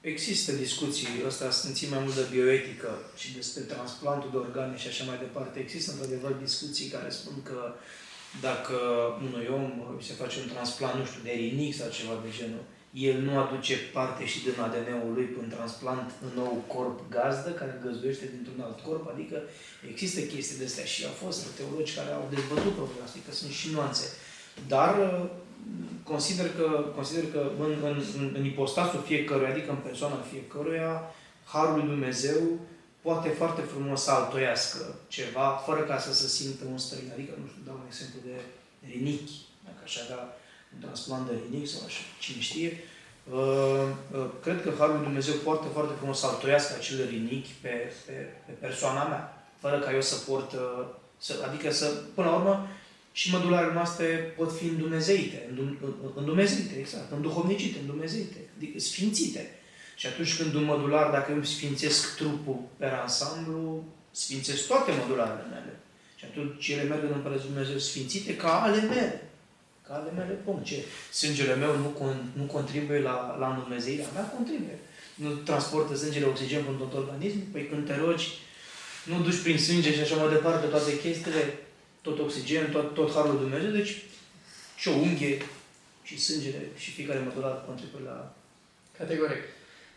Există discuții, ăsta sunt mai mult de bioetică și despre transplantul de organe și așa mai departe. Există într-adevăr discuții care spun că dacă unui om se face un transplant, nu știu, de rinic sau ceva de genul, el nu aduce parte și din ADN-ul lui prin transplant în nou corp gazdă, care găzduiește dintr-un alt corp, adică există chestii de astea și au fost teologi care au dezbătut problema asta, că sunt și nuanțe. Dar uh, consider că, consider că în, în, în, în ipostasul fiecăruia, adică în persoana fiecăruia, Harul lui Dumnezeu poate foarte frumos să altoiască ceva, fără ca să se simtă un străin. Adică, nu știu, dau un exemplu de rinichi, dacă așa, dar un transplant de rinic sau așa, cine știe. Uh, uh, cred că Harul lui Dumnezeu foarte, foarte frumos să altoiască acel rinichi pe, pe, pe persoana mea, fără ca eu să port, uh, să, adică să, până la urmă, și mădularele noastre pot fi îndumezeite, îndumezeite, exact, înduhovnicite, îndumezeite, adică sfințite. Și atunci când un mădular, dacă eu sfințesc trupul pe ansamblu, sfințesc toate mădularele mele. Și atunci ele merg în Împărăția Dumnezeu sfințite ca ale mele ca ale mele, punct. Ce? Sângele meu nu, con- nu contribuie la, la îndumezeirea mea? Contribuie. Nu transportă sângele oxigen în tot organismul? Păi când te rogi, nu duci prin sânge și așa mai departe toate chestiile, tot oxigen, tot, tot harul lui Dumnezeu, deci și o unghie, și sângele, și fiecare măturat contribuie la... Categoric.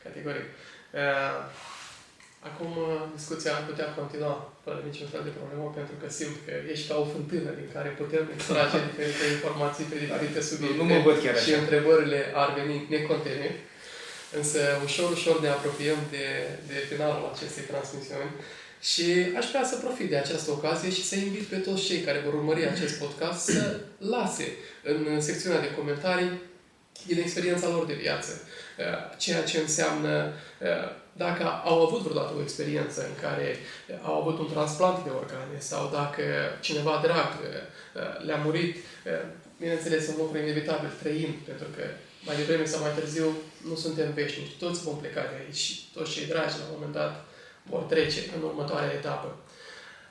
Categoric. Uh, acum discuția ar putea continua fără niciun fel de problemă, pentru că simt că ești ca o fântână din care putem extrage diferite informații pe diferite subiecte. Nu mă văd chiar Și întrebările ar veni necontenit. Însă ușor, ușor ne apropiem de, de finalul acestei transmisiuni și aș vrea să profit de această ocazie și să invit pe toți cei care vor urmări acest podcast să lase în secțiunea de comentarii din experiența lor de viață, ceea ce înseamnă dacă au avut vreodată o experiență în care au avut un transplant de organe sau dacă cineva drag uh, le-a murit, uh, bineînțeles, un lucru inevitabil trăim, pentru că mai devreme sau mai târziu nu suntem veșnici. Toți vom pleca de aici și toți cei dragi la un moment dat vor trece în următoarea etapă.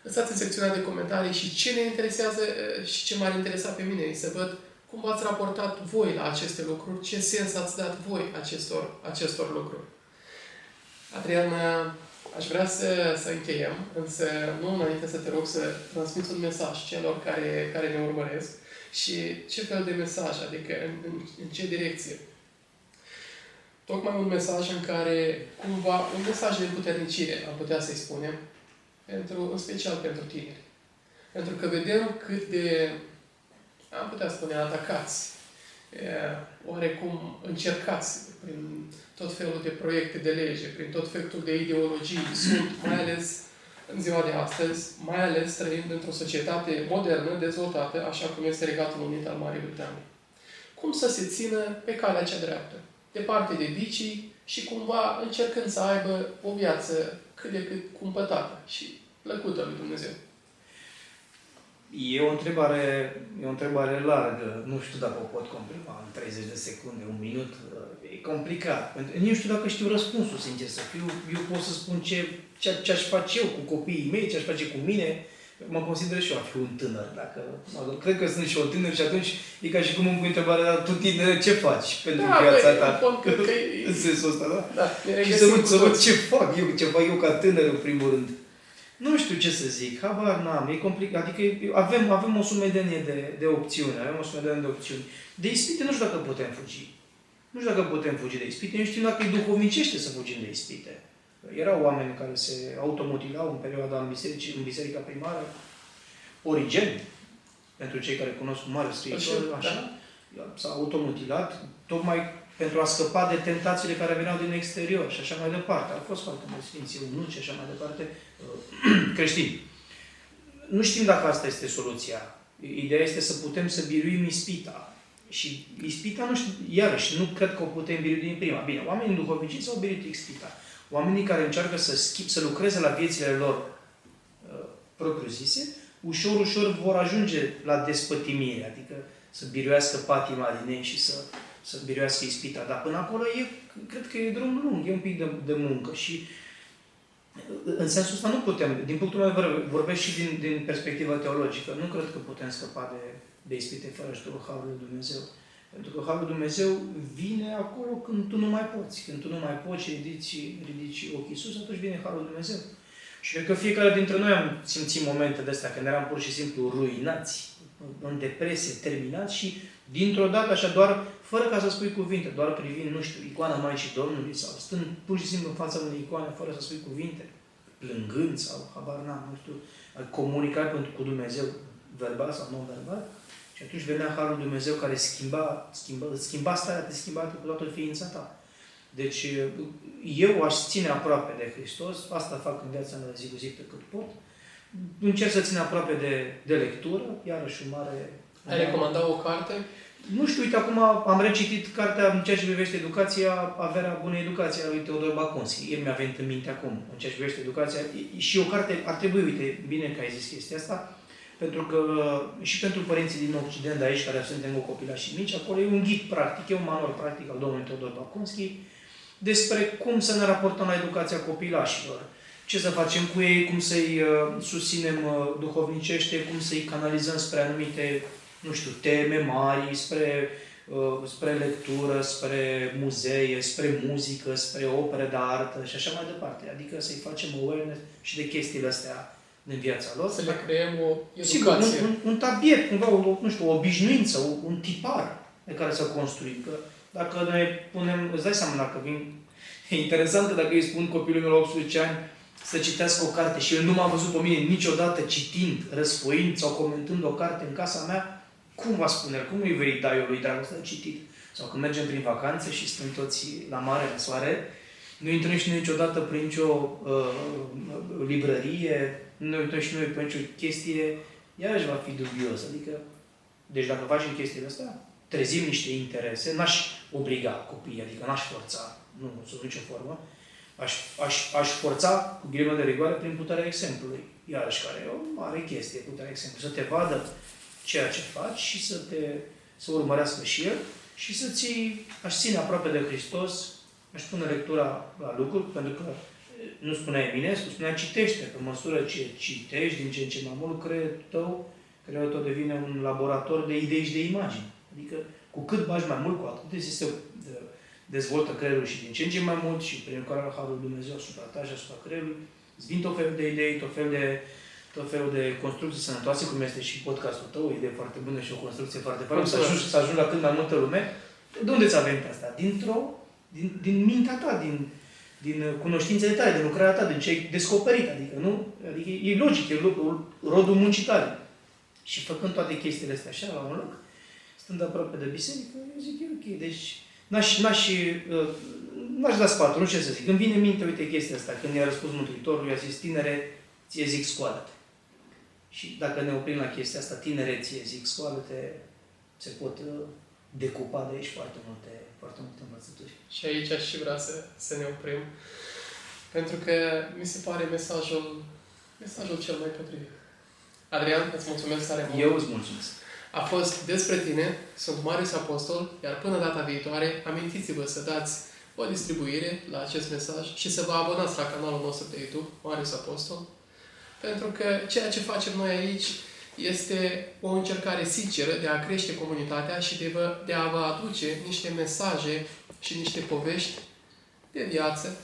Lăsați în secțiunea de comentarii și ce ne interesează uh, și ce m-ar interesa pe mine să văd cum v-ați raportat voi la aceste lucruri, ce sens ați dat voi acestor, acestor lucruri. Adrian, Aș vrea să, să încheiem, însă nu înainte să te rog să transmiți un mesaj celor care, care ne urmăresc și ce fel de mesaj, adică în, în, în ce direcție. Tocmai un mesaj în care, cumva, un mesaj de puternicire, am putea să-i spunem, pentru, în special pentru tineri. Pentru că vedem cât de, am putea spune, atacați, oarecum încercați prin tot felul de proiecte de lege, prin tot felul de ideologii sunt, mai ales în ziua de astăzi, mai ales trăind într-o societate modernă, dezvoltată, așa cum este Regatul Unit al Marii Britanii. Cum să se țină pe calea cea dreaptă, departe de vicii și cumva încercând să aibă o viață cât de cât cumpătată și plăcută lui Dumnezeu. E o întrebare, e o întrebare largă. Nu știu dacă o pot comprima în 30 de secunde, un minut. E complicat. Nu știu dacă știu răspunsul, sincer să fiu. Eu pot să spun ce, ce, ce aș face eu cu copiii mei, ce aș face cu mine. Mă consider și eu a fi un tânăr. Dacă, cred că sunt și o tânăr și atunci e ca și cum îmi pui întrebarea, dar tu tine ce faci pentru da, viața bă, ta? că, că în sensul ăsta, da? da și să văd, să văd ce fac eu, ce fac eu ca tânăr în primul rând. Nu știu ce să zic, habar n-am, e complicat. Adică avem, avem o sumedenie de, de opțiuni, avem o sumedenie de opțiuni. De ispite nu știu dacă putem fugi. Nu știu dacă putem fugi de ispite, nu știu dacă e duhovnicește să fugim de ispite. Erau oameni care se automutilau în perioada în, biserici, în biserica primară, Origen, pentru cei care cunosc un mare scriitor, așa, da. s-a automutilat, tocmai pentru a scăpa de tentațiile care veneau din exterior și așa mai departe. Au fost foarte mulți sfinți eunuci și așa mai departe uh, creștini. Nu știm dacă asta este soluția. Ideea este să putem să biruim ispita. Și ispita, nu știu, iarăși, nu cred că o putem birui din prima. Bine, oamenii duhovnici s-au biruit ispita. Oamenii care încearcă să, schip, să lucreze la viețile lor uh, propriu-zise, ușor, ușor vor ajunge la despătimire, adică să biruiască patima din ei și să să biruiască ispita. Dar până acolo e, cred că e drum lung, e un pic de, de muncă și în sensul ăsta nu putem, din punctul meu de vedere, vorbesc și din, din perspectiva teologică, nu cred că putem scăpa de, de ispite fără ajutorul Harului lui Dumnezeu. Pentru că Harul lui Dumnezeu vine acolo când tu nu mai poți. Când tu nu mai poți și ridici, ridici ochii sus, atunci vine Harul lui Dumnezeu. Și cred că fiecare dintre noi am simțit momente de astea când eram pur și simplu ruinați, în depresie, terminați și dintr-o dată, așa doar fără ca să spui cuvinte, doar privind, nu știu, icoana Maicii Domnului sau stând pur și simplu în fața unei icoane fără să spui cuvinte, plângând sau, habar n-am, nu știu, comunicat cu Dumnezeu, verbal sau non-verbal, și atunci venea Harul Dumnezeu care schimba, schimba, schimba starea, te schimba cu toată ființa ta. Deci eu aș ține aproape de Hristos, asta fac în viața mea zi cu zi pe cât pot. Încerc să țin aproape de, de lectură, iarăși un mare... Ai recomanda o carte? Nu știu, uite, acum am recitit cartea în ceea ce privește educația, averea bunei educație a lui Teodor Baconski. El mi-a venit în minte acum, în ceea ce privește educația. Și o carte ar trebui, uite, bine că ai zis chestia asta, pentru că și pentru părinții din Occident, de aici, care suntem cu copilași mici, acolo e un ghid practic, e un manual practic al domnului Teodor Baconski, despre cum să ne raportăm la educația copilașilor ce să facem cu ei, cum să-i uh, susținem uh, duhovnicește, cum să-i canalizăm spre anumite nu știu, teme mari, spre, uh, spre lectură, spre muzee, spre muzică, spre opere de artă și așa mai departe. Adică să-i facem awareness și de chestiile astea în viața lor. Să le creăm o educație. Sigur, un, un, un tabiet, cumva, o, nu știu, o obișnuință, un tipar pe care să construim. Că dacă ne punem, îți dai seama dacă vin, e interesant că dacă îi spun copilul meu la 18 ani să citească o carte și el nu m-a văzut pe mine niciodată citind, răsfoind sau comentând o carte în casa mea, cum va spune, cum îi vei da eu lui Dragoste de citit? Sau când mergem prin vacanțe și stăm toți la mare, la soare, nu intrăm și niciodată prin nicio uh, librărie, nu intrăm și noi prin nicio chestie, iarăși va fi dubios. Adică, deci dacă facem chestiile astea, trezim niște interese, n-aș obliga copiii, adică n-aș forța, nu, sub nicio formă, aș, aș, aș forța, cu ghilimele de rigoare, prin puterea exemplului. Iarăși, care e o mare chestie, puterea exemplului. Să te vadă ceea ce faci și să te să urmărească și El și să ții, aș ține aproape de Hristos, aș pune lectura la lucruri, pentru că nu spunea Eminescu, spunea citește, pe măsură ce citești din ce în ce mai mult, creierul tău, creierul tău devine un laborator de idei și de imagini. Adică cu cât bagi mai mult, cu atât este, dezvoltă creierul și din ce în ce mai mult și prin care Harul Dumnezeu asupra ta și asupra creierului, îți vin tot felul de idei, tot felul de, tot felul de construcții sănătoase, cum este și podcastul tău, o idee foarte bună și o construcție foarte faină, să ajungi, să ajungi la cât mai multă lume. De unde ți-a venit asta? Dintr-o, din, din mintea ta, din, din cunoștințele tale, din lucrarea ta, din ce ai descoperit, adică nu? Adică e logic, e rodul muncii tale. Și făcând toate chestiile astea așa, la un loc, stând aproape de biserică, eu zic, e ok. Deci, n-aș, n-aș, uh, n-aș da sfatul, nu știu ce să zic. Când vine în minte, uite, chestia asta, când i-a răspuns Mântuitorul, i-a zis, tinere, ție zic, scoală-te. Și dacă ne oprim la chestia asta, tinere, ție zic, scoală-te, se pot uh, decupa de aici foarte multe, foarte multe învățături. Și aici aș și vrea să, să ne oprim, pentru că mi se pare mesajul, mesajul cel mai potrivit. Adrian, îți mulțumesc tare mult. Eu îți mulțumesc. A fost despre tine, sunt Marius Apostol, iar până data viitoare, amintiți-vă să dați o distribuire la acest mesaj și să vă abonați la canalul nostru de YouTube, Marius Apostol, pentru că ceea ce facem noi aici este o încercare sinceră de a crește comunitatea și de, vă, de a vă aduce niște mesaje și niște povești de viață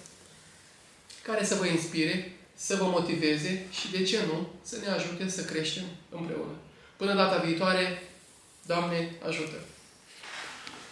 care să vă inspire să vă motiveze și, de ce nu, să ne ajute să creștem împreună. Până data viitoare, Doamne, ajută!